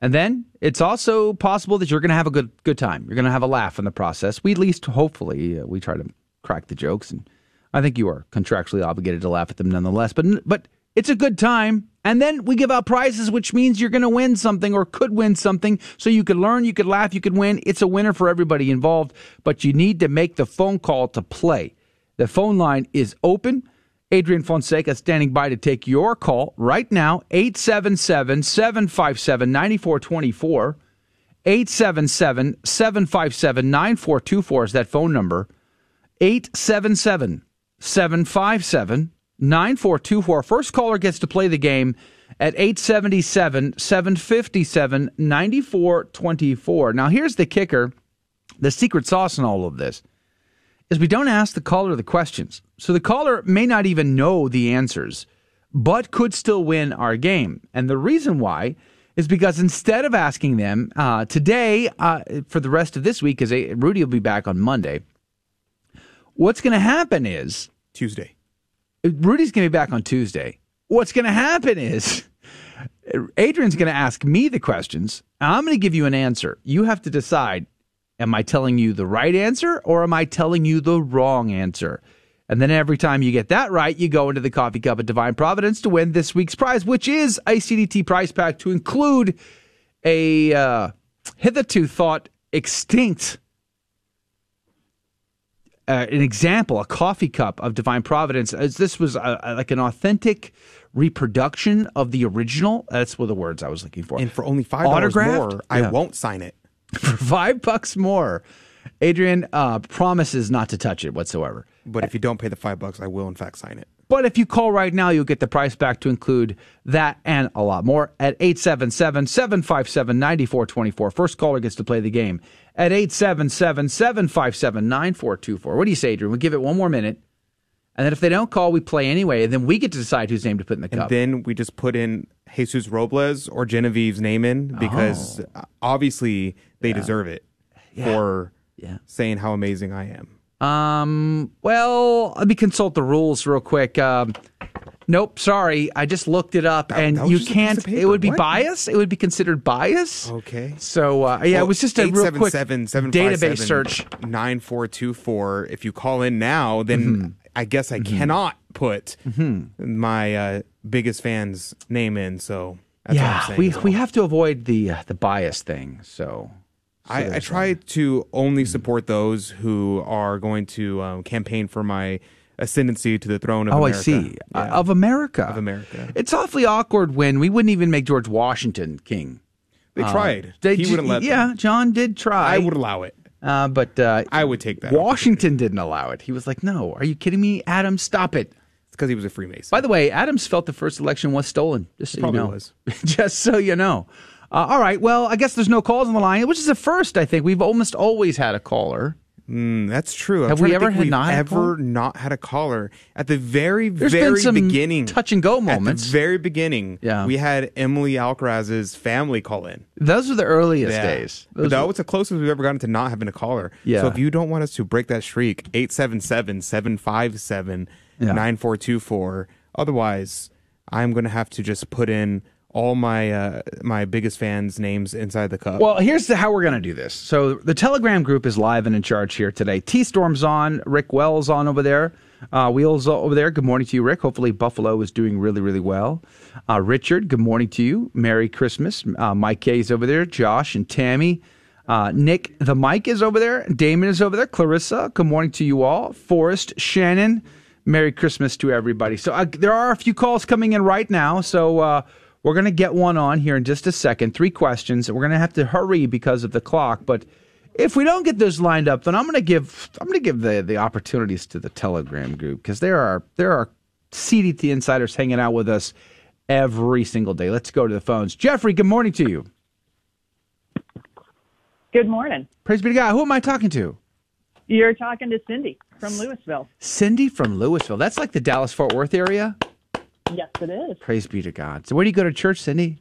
And then it's also possible that you're going to have a good good time. You're going to have a laugh in the process. We at least, hopefully, uh, we try to crack the jokes, and I think you are contractually obligated to laugh at them nonetheless. But but it's a good time. And then we give out prizes, which means you're going to win something or could win something. So you could learn, you could laugh, you could win. It's a winner for everybody involved. But you need to make the phone call to play. The phone line is open. Adrian Fonseca standing by to take your call right now, 877 757 9424. 877 757 9424 is that phone number. 877 757 9424. First caller gets to play the game at 877 757 9424. Now, here's the kicker the secret sauce in all of this is we don't ask the caller the questions. So the caller may not even know the answers, but could still win our game. And the reason why is because instead of asking them uh, today, uh, for the rest of this week, because Rudy will be back on Monday, what's going to happen is Tuesday. Rudy's going to be back on Tuesday. What's going to happen is Adrian's going to ask me the questions. I'm going to give you an answer. You have to decide Am I telling you the right answer or am I telling you the wrong answer? And then every time you get that right, you go into the coffee cup at Divine Providence to win this week's prize, which is a CDT prize pack to include a uh, hitherto thought extinct uh, an example, a coffee cup of Divine Providence. As this was a, a- like an authentic reproduction of the original. That's what the words I was looking for. And for only five dollars more, I won't sign it. for five bucks more. Adrian uh, promises not to touch it whatsoever. But if you don't pay the five bucks, I will in fact sign it. But if you call right now, you'll get the price back to include that and a lot more at 877 757 9424. First caller gets to play the game at 877 757 9424. What do you say, Adrian? We'll give it one more minute. And then if they don't call, we play anyway. And then we get to decide whose name to put in the And cup. then we just put in Jesus Robles or Genevieve's name in because uh, obviously they deserve it for Yeah. saying how amazing I am. Um. Well, let me consult the rules real quick. Um, nope. Sorry, I just looked it up, and that you just a piece can't. It would be What? bias. It would be considered bias. Okay. So uh, yeah, it was just a real quick database search. Nine four two four. If you call in now, then Mm-hmm. I guess I cannot put my uh, biggest fan's name in. So that's yeah, we well. we have to avoid the uh, the bias thing. So. so I, I try to only support those who are going to um, campaign for my ascendancy to the throne of Oh, America. I see. Uh, of America. Of America. It's awfully awkward when we wouldn't even make George Washington king. They Uh, tried. they he wouldn't let them. Yeah, John did try. I would allow it. Uh, but uh, I would take that. Washington didn't allow it. He was like, "No, are you kidding me, Adam? Stop it." It's because he was a Freemason. By the way, Adams felt the first election was stolen. Just so Probably you know. was. just so you know. Uh, all right. Well, I guess there's no calls on the line, which is a first. I think we've almost always had a caller. Mm, that's true. I'm Have we ever had not had a ever caller? not had a caller at the very There's very beginning touch and go At moments. the very beginning, Yeah. we had Emily Alcaraz's family call in. Those were the earliest Yeah. days. Those that were- was the closest we've ever gotten to not having a caller. Yeah. So if you don't want us to break that streak, 877-757-9424. Otherwise, I'm going to have to just put in all my uh, my biggest fans' names inside the cup. Well, here's the, how we're to do this. So the Telegram group is live and in charge here today. T Storm's on, Rick Wells on over there, uh, Wheels over there. Good morning to you, Rick. Hopefully Buffalo is doing really, really well. Uh, Richard, good morning to you. Merry Christmas. Uh, Mike K's over there. Josh and Tammy. Uh, Nick, the Mike is over there. Damon is over there. Clarissa, good morning to you all. Forrest, Shannon, Merry Christmas to everybody. So uh, there are a few calls coming in right now. So we're going to get one on here in just a second. Three questions. We're going to have to hurry because of the clock. But if we don't get those lined up, then I'm going to give I'm going to give the the opportunities to the Telegram group because there are there are CDT insiders hanging out with us every single day. Let's go to the phones. Jeffrey, good morning to you. Good morning. Praise be to God. Who am I talking to? You're talking to Cindy from Lewisville. Cindy from Lewisville. That's like the Dallas Fort Worth area. Yes, it is. Praise be to God. So where do you go to church, Cindy?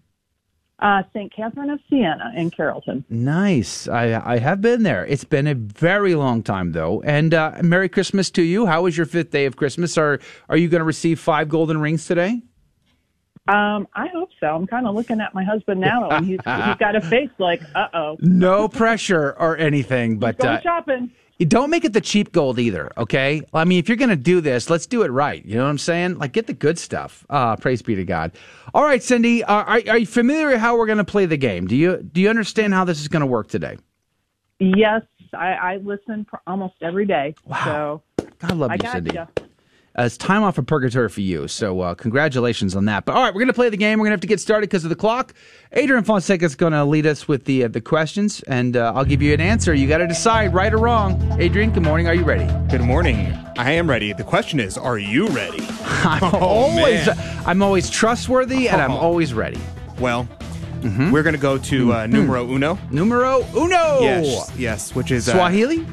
Uh, St. Catherine of Siena in Carrollton. Nice. I I have been there. It's been a very long time though. And uh, Merry Christmas to you. How was your fifth day of Christmas? Are are you going to receive five golden rings today? Um, I hope so. I'm kind of looking at my husband now, and he's he's got a face like, uh oh. No pressure or anything, but Go uh, shopping. You don't make it the cheap gold either. Okay. I mean, if you're going to do this, let's do it right. You know what I'm saying? Like, get the good stuff. Uh, praise be to God. All right, Cindy. Uh, are are you familiar with how we're going to play the game? Do you do you understand how this is going to work today? Yes, I, I listen pr- almost every day. Wow. So God love I you, Cindy. ya. Uh, it's time off of purgatory for you. So uh, congratulations on that. But all right, we're going to play the game. We're going to have to get started because of the clock. Adrian Fonseca is going to lead us with the uh, the questions, and uh, I'll give you an answer. You got to decide right or wrong. Adrian, good morning. Are you ready? Good morning. I am ready. The question is, are you ready? I'm Oh, always man. I'm always trustworthy, and I'm Oh. always ready. Well, we're going to go to uh, numero uno. Numero uno. Yes, yes, which is uh, Swahili.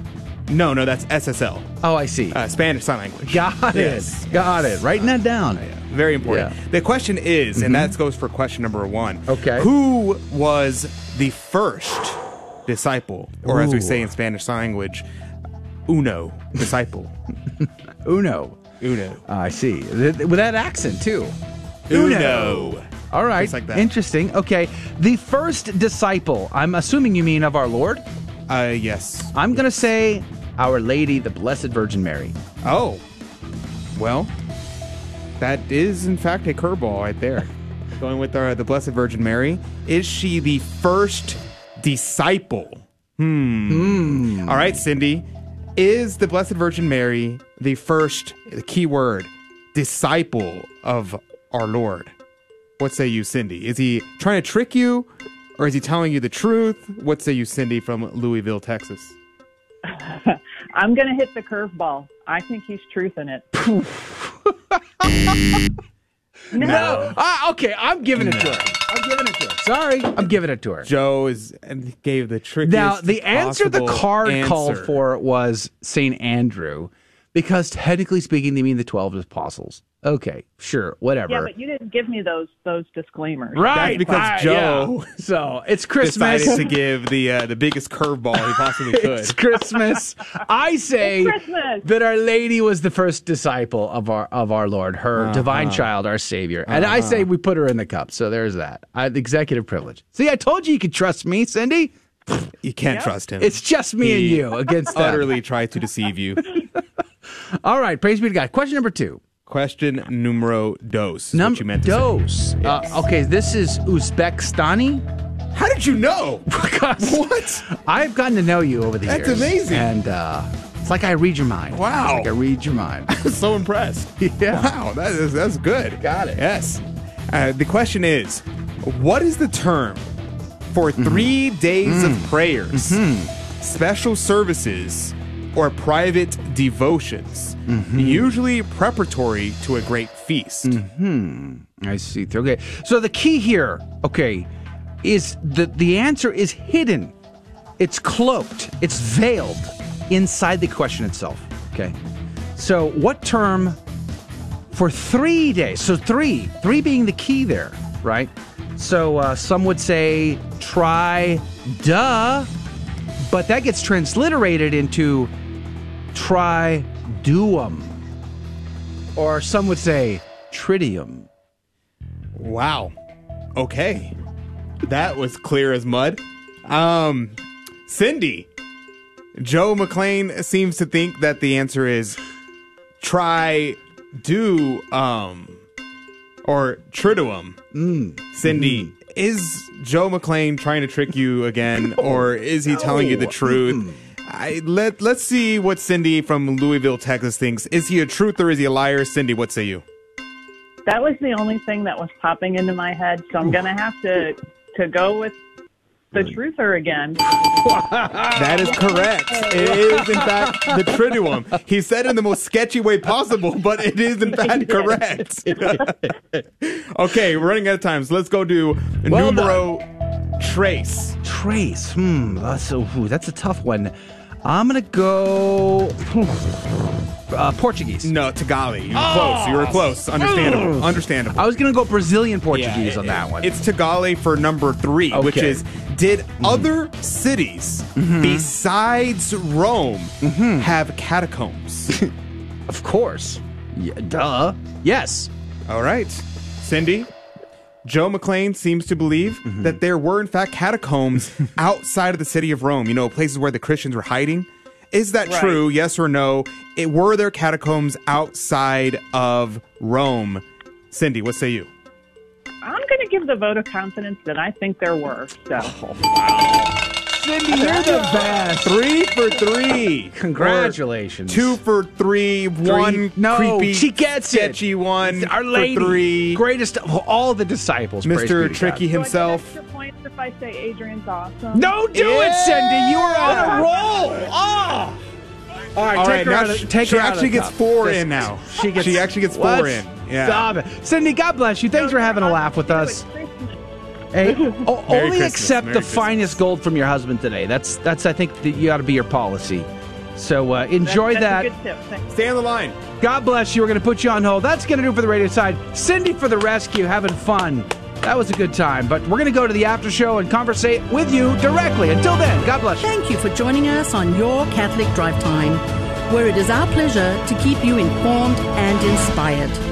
No, no, that's SSL. Oh, I see. Uh, Spanish Sign Language. Got Yes. it. Got it. Writing that down. Very important. Yeah. The question is, Mhm. and that goes for question number one. Okay. Who was the first disciple, or as we say in Spanish Sign Language, uno disciple? Uno. Uno. I see. Th- With that accent too. Uno. All right. Just like that. Interesting. Okay. The first disciple. I'm assuming you mean of our Lord. Uh, yes. I'm going to say Our Lady, the Blessed Virgin Mary. Oh, well, that is in fact a curveball right there. Going with our, the Blessed Virgin Mary. Is she the first disciple? Hmm. All right, Cindy. Is the Blessed Virgin Mary the first, the key word, disciple of our Lord? What say you, Cindy? Is he trying to trick you or is he telling you the truth? What say you, Cindy from Lewisville, Texas? I'm going to hit the curveball. I think he's truthing it. No. Ah, okay, I'm giving it to her. I'm giving it to her. Sorry, I'm giving it to her. Joe is and gave the trickiest Now, the answer the possible card called for was St. Andrew, because technically speaking, they mean the 12 apostles. Okay, sure, whatever. Yeah, but you didn't give me those those disclaimers. Right, That's because Joe yeah. So it's Christmas. decided to give the uh, the biggest curveball he possibly could. It's Christmas. I say Christmas. that Our Lady was the first disciple of our of our Lord, her Uh-huh. divine child, our Savior, and I say we put her in the cup. So there's that. I, the executive privilege. See, I told you you could trust me, Cindy. You can't trust him. It's just me and you against them. utterly tried to deceive you. All right, praise be to God. Question number two. Question numero dos. is Num- what you meant to dos. Yes. Uh, okay, this is Uzbekistani. How did you know? Because what? I've gotten to know you over the That's years. That's amazing. And uh, it's like I read your mind. Wow. It's like I read your mind. I'm so impressed. Yeah. Wow, that is that's good. Got it. Yes. Uh, the question is, what is the term for Mm-hmm. three days Mm. of prayers, special services, or private devotions, Mm-hmm. usually preparatory to a great feast? Hmm. I see. Okay. So the key here, okay, is that the answer is hidden. It's cloaked. It's veiled inside the question itself. Okay. So what term for three days? So three, three being the key there, right? So uh, some would say try duh, but that gets transliterated into try duum, or some would say tridium. Wow. Okay. That was clear as mud. Um, Cindy, Joe McClain seems to think that the answer is try do um or triduum. Mm. Cindy, is Joe McClain trying to trick you again, or is he telling you the truth? I, let Let's see what Cindy from Lewisville, Texas thinks. Is he a truth or is he a liar? Cindy, what say you? That was the only thing that was popping into my head, so I'm going to have to to go with the truther again. That is correct. It is, in fact, the Triduum. He said it in the most sketchy way possible, but it is, in fact, correct. okay, we're running out of time, so let's go to Well numero trace. Trace. Hmm. That's a, ooh, that's a tough one. I'm gonna go uh, Portuguese. No, Tagalog. You were Oh! close. You were close. Understandable. Understandable. I was gonna go Brazilian Portuguese Yeah, on that one. It's Tagalog for number three, which is did other cities Mm-hmm. besides Rome have catacombs? of course. Yeah, duh. Yes. All right. Cindy, Joe McClain seems to believe Mm-hmm. that there were, in fact, catacombs outside of the city of Rome, you know, places where the Christians were hiding. Is that Right. true? Yes or no? It, were there catacombs outside of Rome? Cindy, what say you? I'm going to give the vote of confidence that I think there were. So. Cindy, you're the best. Three for three. Congratulations. Or two for three. One No, creepy, she gets it. sketchy one. Our for lady, three. greatest of all the disciples, Mr. Tricky God. himself. Extra points if I say Adrian's awesome. No, do it, Cindy. You are on a roll. Oh. All right, All take right, her now out of, she- take she her out of actually gets cup. four This- in now. She gets She actually gets four in. Yeah. Stop it, Cindy. God bless you. Thanks for having a laugh with us. Hey, o- only Christmas, accept Merry the Christmas. finest gold from your husband today. That's that's I think that you ought to be your policy. So uh, enjoy That's that. a good tip. Stay on the line. God bless you. We're going to put you on hold. That's going to do it for the radio side. Cindy for the rescue, having fun. That was a good time. But we're going to go to the after show and conversate with you directly. Until then, God bless you. Thank you for joining us on Your Catholic Drive Time, where it is our pleasure to keep you informed and inspired.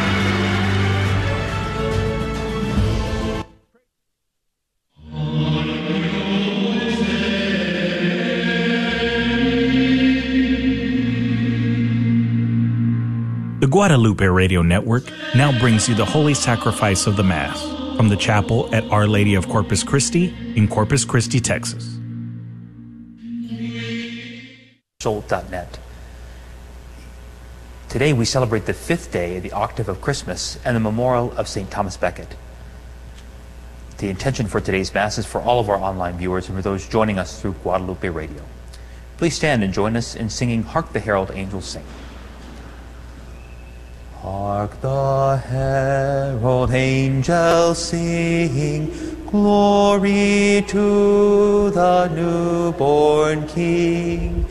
The Guadalupe Radio Network now brings you the Holy Sacrifice of the Mass from the chapel at Our Lady of Corpus Christi in Corpus Christi, Texas. Soul.net. Today we celebrate the fifth day of the octave of Christmas and the memorial of St. Thomas Becket. The intention for today's Mass is for all of our online viewers and for those joining us through Guadalupe Radio. Please stand and join us in singing Hark the Herald Angels Sing. Hark the herald angels sing, glory to the newborn King.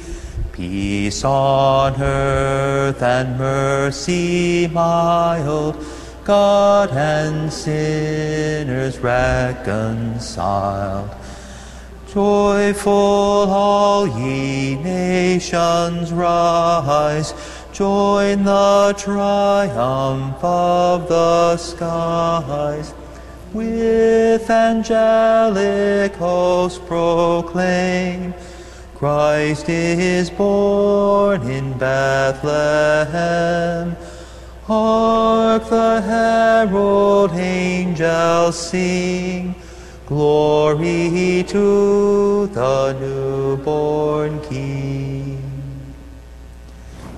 Peace on earth and mercy mild, God and sinners reconciled. Joyful all ye nations rise, join the triumph of the skies. With angelic hosts proclaim, Christ is born in Bethlehem. Hark the herald angels sing, Glory to the newborn King.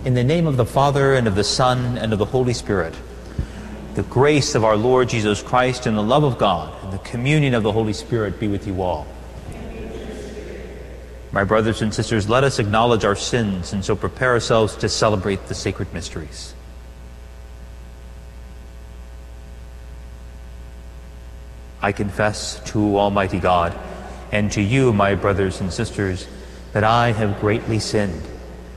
In the name of the Father, and of the Son, and of the Holy Spirit, the grace of our Lord Jesus Christ, and the love of God, and the communion of the Holy Spirit be with you all. My brothers and sisters, let us acknowledge our sins and so prepare ourselves to celebrate the sacred mysteries. I confess to Almighty God and to you, my brothers and sisters, that I have greatly sinned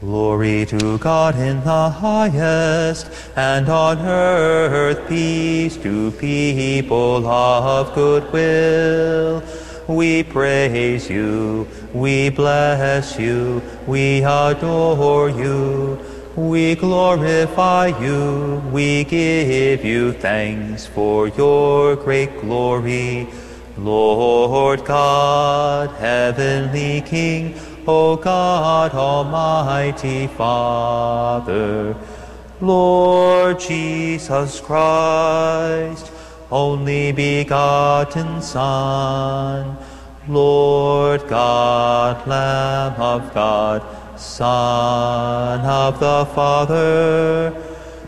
Glory to God in the highest, and on earth peace to people of good will. We praise you, we bless you, we adore you, we glorify you, we give you thanks for your great glory. Lord God, heavenly King, O God, Almighty Father, Lord Jesus Christ, only begotten Son, Lord God, Lamb of God, Son of the Father,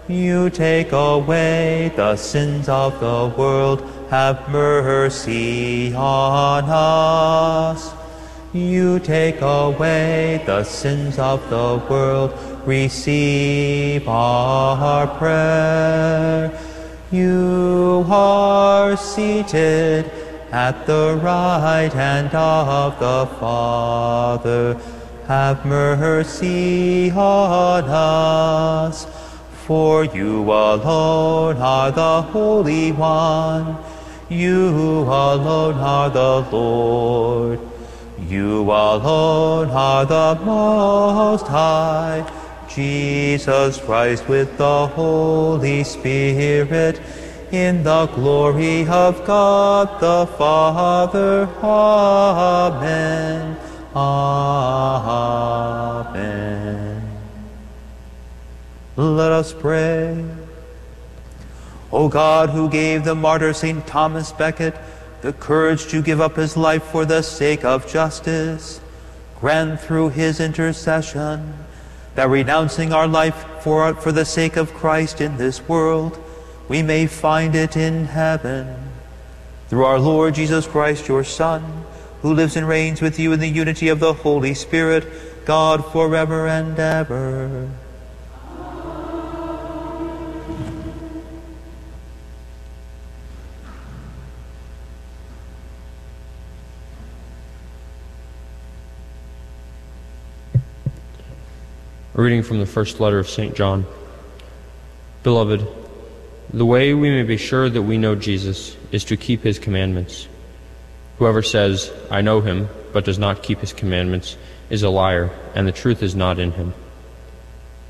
you take away the sins of the world, have mercy on us. You take away the sins of the world, receive our prayer. You are seated at the right hand of the Father. Have mercy on us, for you alone are the Holy One. You alone are the Lord. You alone are the Most High, Jesus Christ with the Holy Spirit, in the glory of God the Father. Amen. Amen. Let us pray. O God, who gave the martyr St. Thomas Becket the courage to give up his life for the sake of justice, grant through his intercession that renouncing our life for, for the sake of Christ in this world, we may find it in heaven. Through our Lord Jesus Christ, your Son, who lives and reigns with you in the unity of the Holy Spirit, God forever and ever. Reading from the first letter of St. John. Beloved, the way we may be sure that we know Jesus is to keep his commandments. Whoever says, I know him, but does not keep his commandments, is a liar, and the truth is not in him.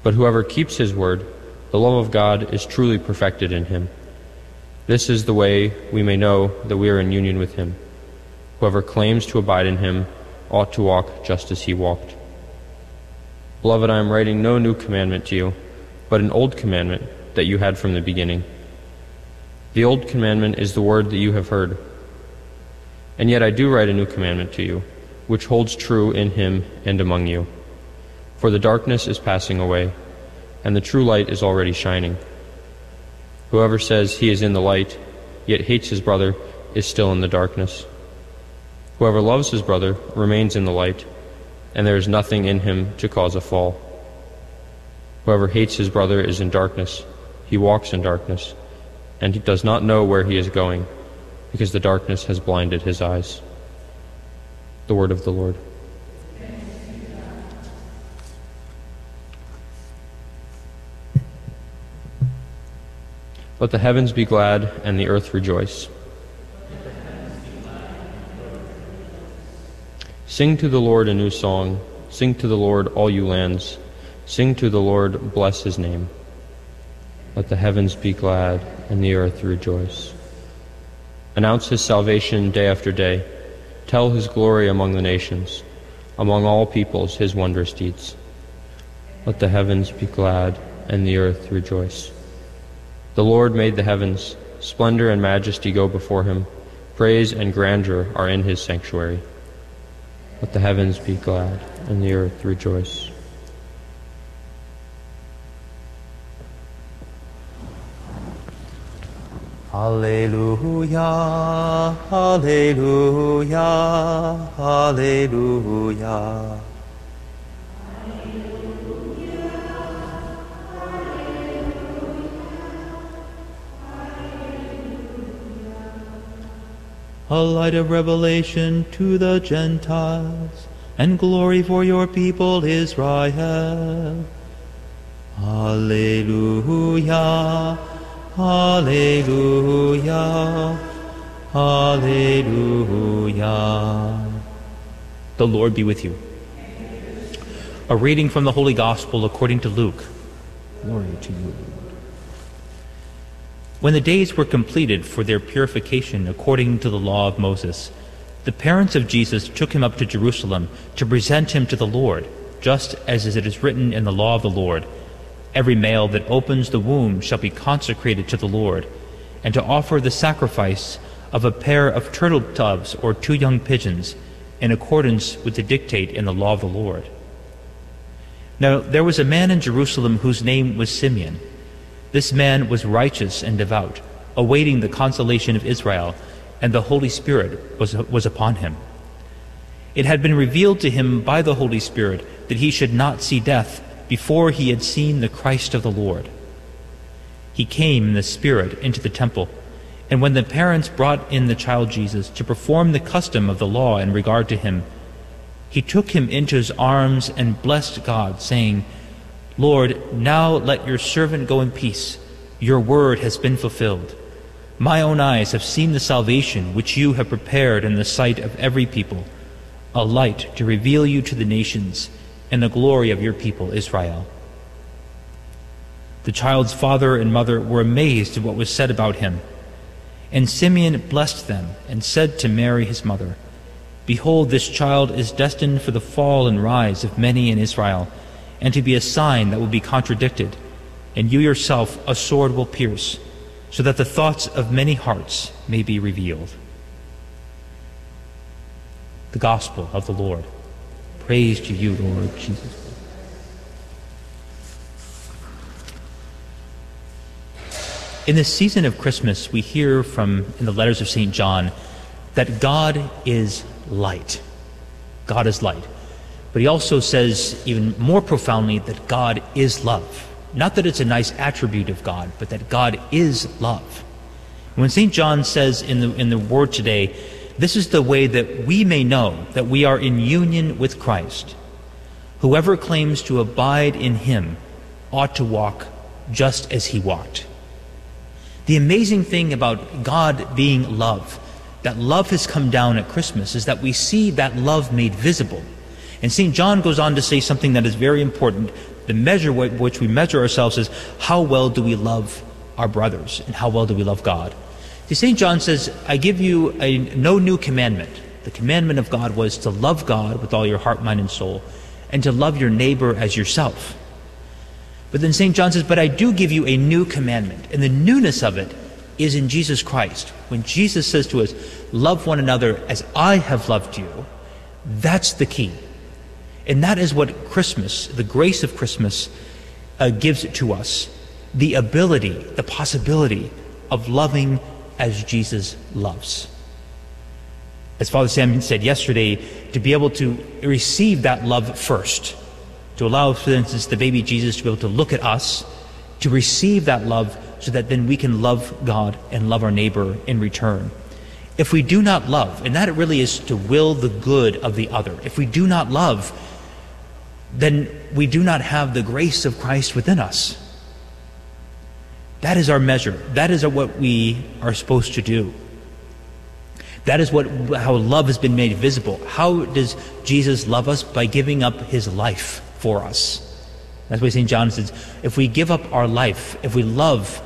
But whoever keeps his word, the love of God is truly perfected in him. This is the way we may know that we are in union with him. Whoever claims to abide in him ought to walk just as he walked. Beloved, I am writing no new commandment to you, but an old commandment that you had from the beginning. The old commandment is the word that you have heard. And yet I do write a new commandment to you, which holds true in him and among you. For the darkness is passing away, and the true light is already shining. Whoever says he is in the light, yet hates his brother, is still in the darkness. Whoever loves his brother remains in the light and there is nothing in him to cause a fall. Whoever hates his brother is in darkness. He walks in darkness, and he does not know where he is going, because the darkness has blinded his eyes. The word of the Lord. Let the heavens be glad and the earth rejoice. Sing to the Lord a new song. Sing to the Lord, all you lands. Sing to the Lord, bless his name. Let the heavens be glad and the earth rejoice. Announce his salvation day after day. Tell his glory among the nations, among all peoples his wondrous deeds. Let the heavens be glad and the earth rejoice. The Lord made the heavens. Splendor and majesty go before him. Praise and grandeur are in his sanctuary. Let the heavens be glad and the earth rejoice. Alleluia, Alleluia, Alleluia. A light of revelation to the Gentiles, and glory for your people Israel. Alleluia, Alleluia, Alleluia. The Lord be with you. A reading from the Holy Gospel according to Luke. Glory to you. When the days were completed for their purification according to the law of Moses, the parents of Jesus took him up to Jerusalem to present him to the Lord, just as it is written in the law of the Lord Every male that opens the womb shall be consecrated to the Lord, and to offer the sacrifice of a pair of turtle doves or two young pigeons, in accordance with the dictate in the law of the Lord. Now there was a man in Jerusalem whose name was Simeon. This man was righteous and devout, awaiting the consolation of Israel, and the Holy Spirit was, was upon him. It had been revealed to him by the Holy Spirit that he should not see death before he had seen the Christ of the Lord. He came in the Spirit into the temple, and when the parents brought in the child Jesus to perform the custom of the law in regard to him, he took him into his arms and blessed God, saying, Lord, now let your servant go in peace. Your word has been fulfilled. My own eyes have seen the salvation which you have prepared in the sight of every people, a light to reveal you to the nations and the glory of your people Israel. The child's father and mother were amazed at what was said about him. And Simeon blessed them and said to Mary his mother, Behold, this child is destined for the fall and rise of many in Israel, and to be a sign that will be contradicted, and you yourself a sword will pierce, so that the thoughts of many hearts may be revealed. The Gospel of the Lord. Praise to you, Lord Jesus. In this season of Christmas, we hear from in the letters of St. John that God is light. God is light. But he also says, even more profoundly, that God is love. Not that it's a nice attribute of God, but that God is love. When St. John says in the, in the Word today, this is the way that we may know that we are in union with Christ. Whoever claims to abide in him ought to walk just as he walked. The amazing thing about God being love, that love has come down at Christmas, is that we see that love made visible. And St. John goes on to say something that is very important. The measure by which we measure ourselves is how well do we love our brothers and how well do we love God. See, St. John says, I give you a, no new commandment. The commandment of God was to love God with all your heart, mind, and soul, and to love your neighbor as yourself. But then St. John says, But I do give you a new commandment. And the newness of it is in Jesus Christ. When Jesus says to us, Love one another as I have loved you, that's the key. And that is what Christmas, the grace of Christmas, uh, gives to us the ability, the possibility of loving as Jesus loves. As Father Sam said yesterday, to be able to receive that love first to allow, for instance, the baby Jesus to be able to look at us, to receive that love, so that then we can love God and love our neighbor in return. If we do not love, and that really is to will the good of the other, if we do not love, then we do not have the grace of Christ within us. That is our measure. That is what we are supposed to do. That is what how love has been made visible. How does Jesus love us? By giving up his life for us. That's why St. John says, if we give up our life, if we love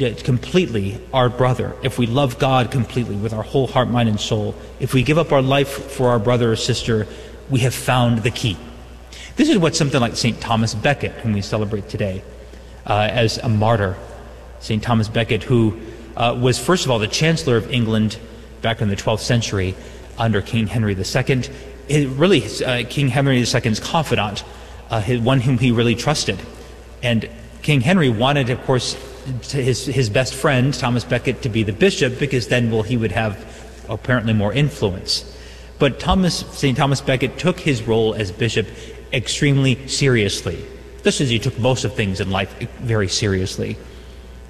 uh, completely our brother, if we love God completely with our whole heart, mind, and soul, if we give up our life for our brother or sister, we have found the key. This is what something like St. Thomas Becket, whom we celebrate today uh, as a martyr, St. Thomas Becket, who uh, was, first of all, the Chancellor of England back in the 12th century under King Henry II. It really, uh, King Henry II's confidant uh, his, one whom he really trusted. And King Henry wanted, of course, his, his best friend, Thomas Becket, to be the bishop because then, well, he would have apparently more influence. But Thomas, St. Thomas Becket took his role as bishop extremely seriously, just as he took most of things in life very seriously.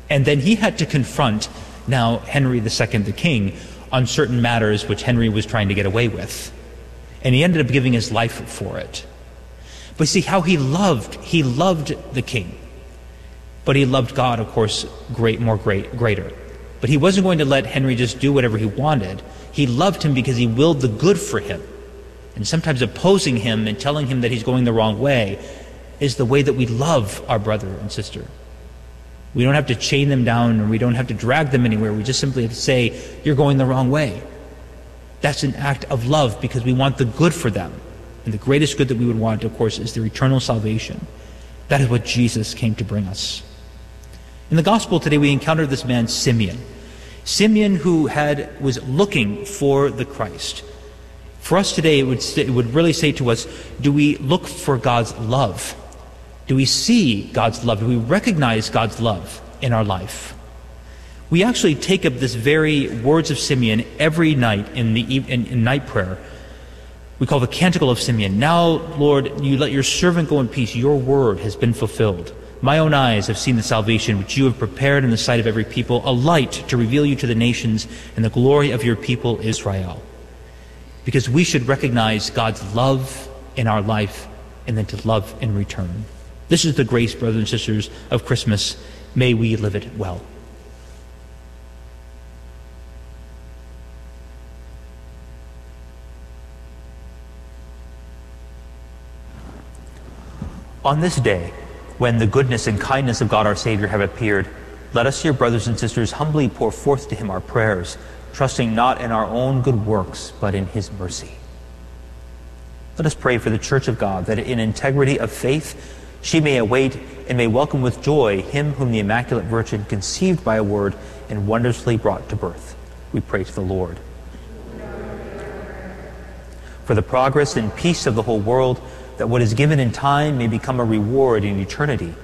And then he had to confront now Henry II, the king, on certain matters which Henry was trying to get away with. And he ended up giving his life for it. But see how he loved, he loved the king. But he loved God, of course, great, more great, greater. But he wasn't going to let Henry just do whatever he wanted. He loved him because he willed the good for him. And sometimes opposing him and telling him that he's going the wrong way is the way that we love our brother and sister. We don't have to chain them down or we don't have to drag them anywhere. We just simply have to say, You're going the wrong way. That's an act of love because we want the good for them. And the greatest good that we would want, of course, is their eternal salvation. That is what Jesus came to bring us. In the gospel today, we encounter this man, Simeon. Simeon, who had, was looking for the Christ. For us today, it would, it would really say to us do we look for God's love? Do we see God's love? Do we recognize God's love in our life? We actually take up this very words of Simeon every night in the in, in night prayer we call the Canticle of Simeon. Now, Lord, you let your servant go in peace. Your word has been fulfilled. My own eyes have seen the salvation which you have prepared in the sight of every people, a light to reveal you to the nations and the glory of your people Israel. Because we should recognize God's love in our life and then to love in return. This is the grace, brothers and sisters, of Christmas. May we live it well. On this day, when the goodness and kindness of God our Savior have appeared, let us, your brothers and sisters, humbly pour forth to him our prayers, trusting not in our own good works, but in his mercy. Let us pray for the Church of God, that in integrity of faith she may await and may welcome with joy him whom the Immaculate Virgin conceived by a word and wondrously brought to birth. We pray to the Lord. For the progress and peace of the whole world, that what is given in time may become a reward in eternity,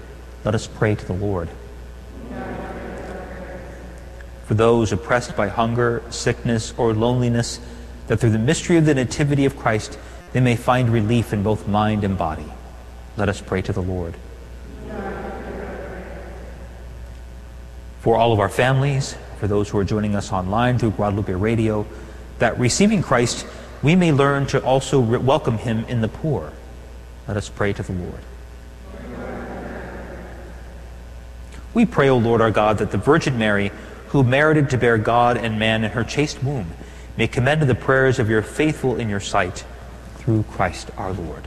let us pray to the Lord. For those oppressed by hunger, sickness, or loneliness, that through the mystery of the Nativity of Christ they may find relief in both mind and body. Let us pray to the Lord. For all of our families, for those who are joining us online through Guadalupe Radio, that receiving Christ, we may learn to also re- welcome him in the poor. Let us pray to the Lord. We pray, O Lord our God, that the Virgin Mary, who merited to bear God and man in her chaste womb, may commend the prayers of your faithful in your sight through Christ our Lord.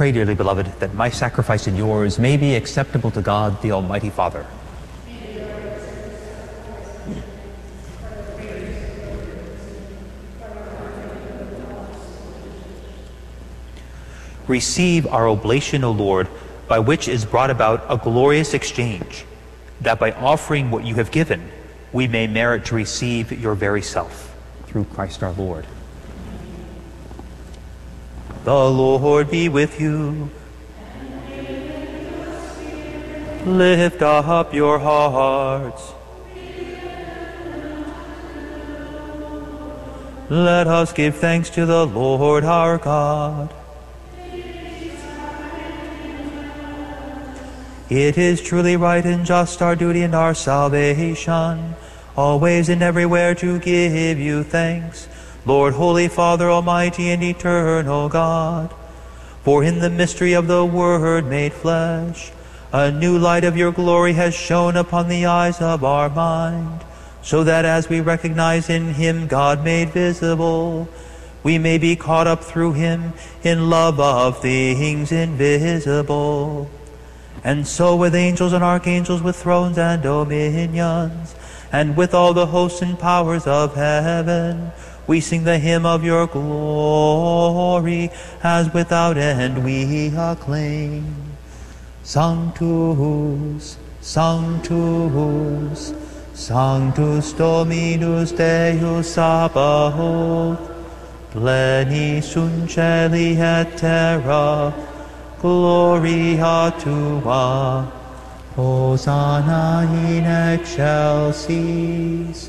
Pray, dearly beloved, that my sacrifice and yours may be acceptable to God, the Almighty Father. Receive our oblation, O Lord, by which is brought about a glorious exchange, that by offering what you have given, we may merit to receive your very self, through Christ our Lord. The Lord be with you. Lift up your hearts. Let us give thanks to the Lord our God. It is truly right and just our duty and our salvation, always and everywhere to give you thanks, Lord, Holy Father, Almighty and Eternal God. For in the mystery of the Word made flesh, a new light of your glory has shone upon the eyes of our mind, so that as we recognize in him God made visible, we may be caught up through him in love of things invisible. And so with angels and archangels, with thrones and dominions, and with all the hosts and powers of heaven, we sing the hymn of your glory, as without end we acclaim. Sanctus, Sanctus, Sanctus Dominus Deus Sabaoth, pleni sunt celi et terra, gloria tua, Hosanna in excelsis,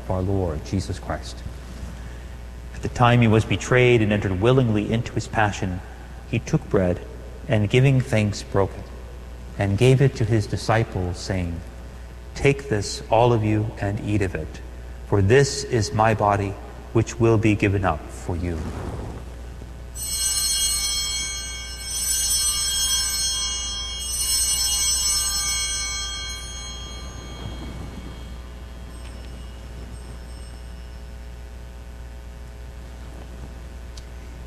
our Lord Jesus Christ. At the time he was betrayed and entered willingly into his passion, he took bread, and giving thanks broke it, and gave it to his disciples, saying, Take this, all of you, and eat of it, for this is my body, which will be given up for you.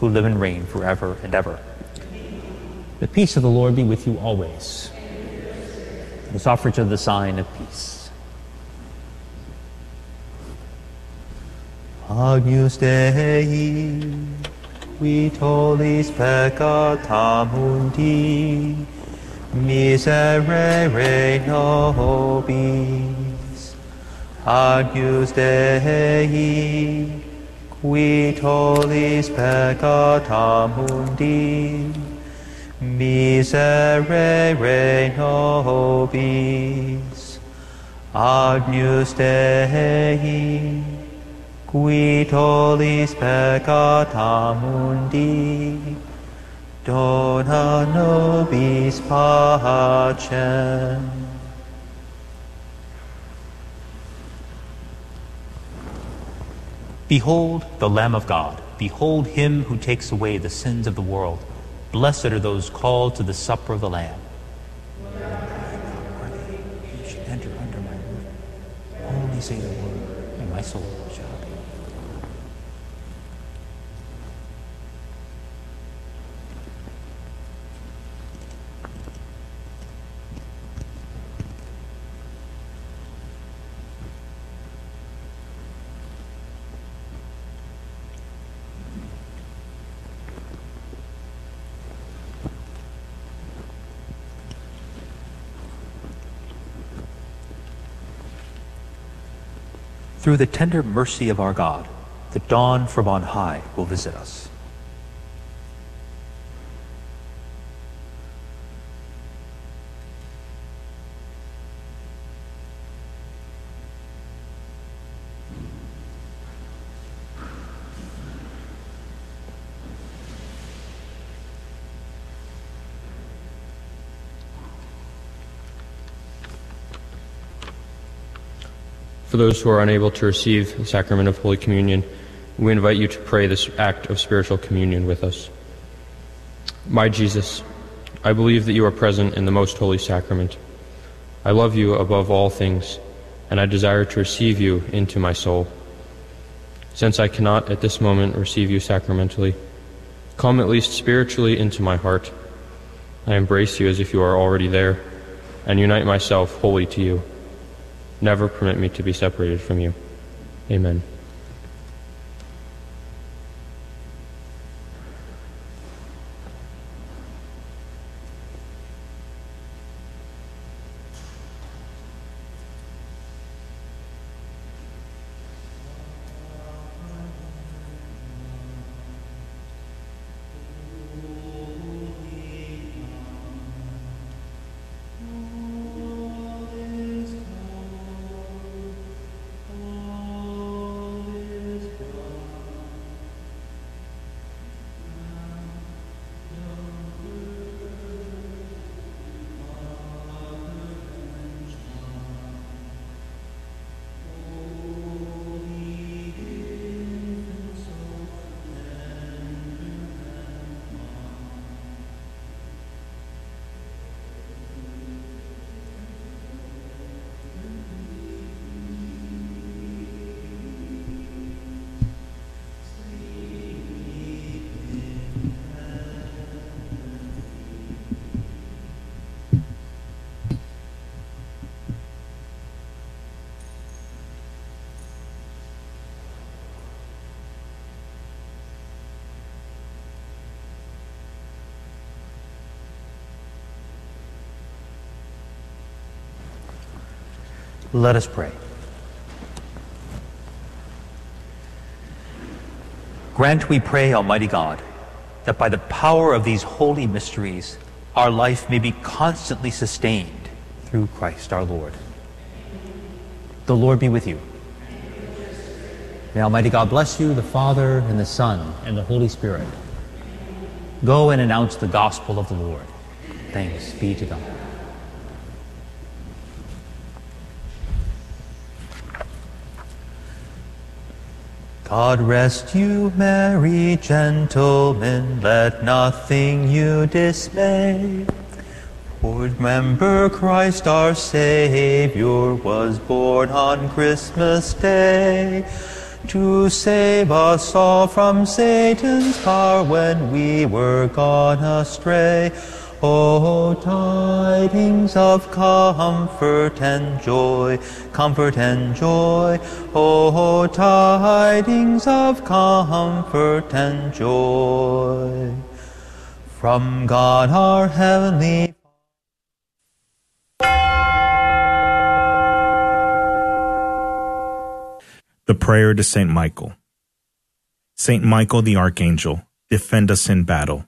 who live and reign forever and ever. The peace of the Lord be with you always. Let's of the sign of peace. Agnus Dei, qui tollis peccata mundi, miserere nobis. Agnus Dei, qui tollis peccata mundi, miserere nobis. Agnus Dei, qui tollis peccata mundi, dona nobis pacem. Behold the Lamb of God. Behold him who takes away the sins of the world. Blessed are those called to the supper of the Lamb. You should enter under my roof. Only say the word, and my soul shall be. Through the tender mercy of our God, the dawn from on high will visit us. Those who are unable to receive the sacrament of Holy Communion, we invite you to pray this act of spiritual communion with us. My Jesus, I believe that you are present in the most holy sacrament. I love you above all things, and I desire to receive you into my soul. Since I cannot at this moment receive you sacramentally, come at least spiritually into my heart. I embrace you as if you are already there, and unite myself wholly to you. Never permit me to be separated from you. Amen. Let us pray. Grant, we pray, Almighty God, that by the power of these holy mysteries, our life may be constantly sustained through Christ our Lord. The Lord be with you. May Almighty God bless you, the Father, and the Son, and the Holy Spirit. Go and announce the gospel of the Lord. Thanks be to God. God rest you, merry gentlemen, let nothing you dismay. For remember Christ our Savior was born on Christmas Day to save us all from Satan's power when we were gone astray. O tidings of comfort and joy, comfort and joy. O tidings of comfort and joy. From God our heavenly The Prayer to St. Michael. St. Michael the Archangel, defend us in battle.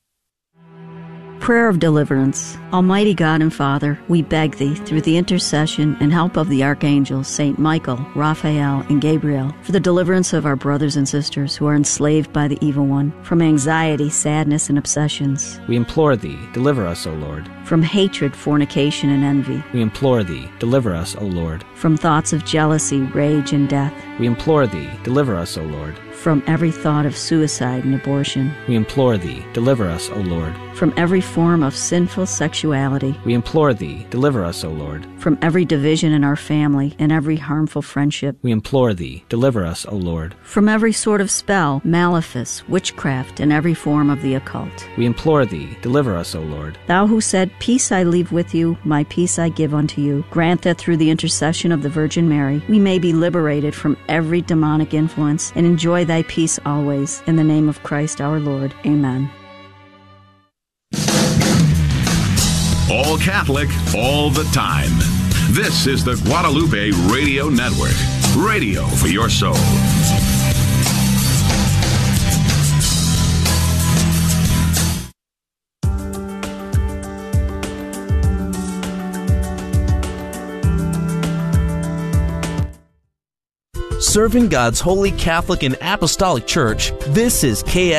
Prayer of Deliverance. Almighty God and Father, we beg thee, through the intercession and help of the archangels, Saint Michael, Raphael, and Gabriel, for the deliverance of our brothers and sisters who are enslaved by the evil one, from anxiety, sadness, and obsessions. We implore thee, deliver us, O Lord. From hatred, fornication, and envy. We implore thee, deliver us, O Lord. From thoughts of jealousy, rage, and death. We implore thee, deliver us, O Lord from every thought of suicide and abortion, We implore thee, deliver us, O Lord. from every form of sinful sexuality, We implore thee, deliver us, O Lord. from every division in our family and every harmful friendship, We implore thee, deliver us, O Lord. from every sort of spell, malefice, witchcraft, and every form of the occult. We implore thee, deliver us, O Lord. Thou who said, Peace I leave with you, my peace I give unto you, grant that through the intercession of the Virgin Mary, we may be liberated from every demonic influence and enjoy thy peace always. In the name of Christ our Lord. Amen. All Catholic, all the time. This is the Guadalupe Radio Network. Radio for your soul. Serving God's holy Catholic and Apostolic Church, this is KS.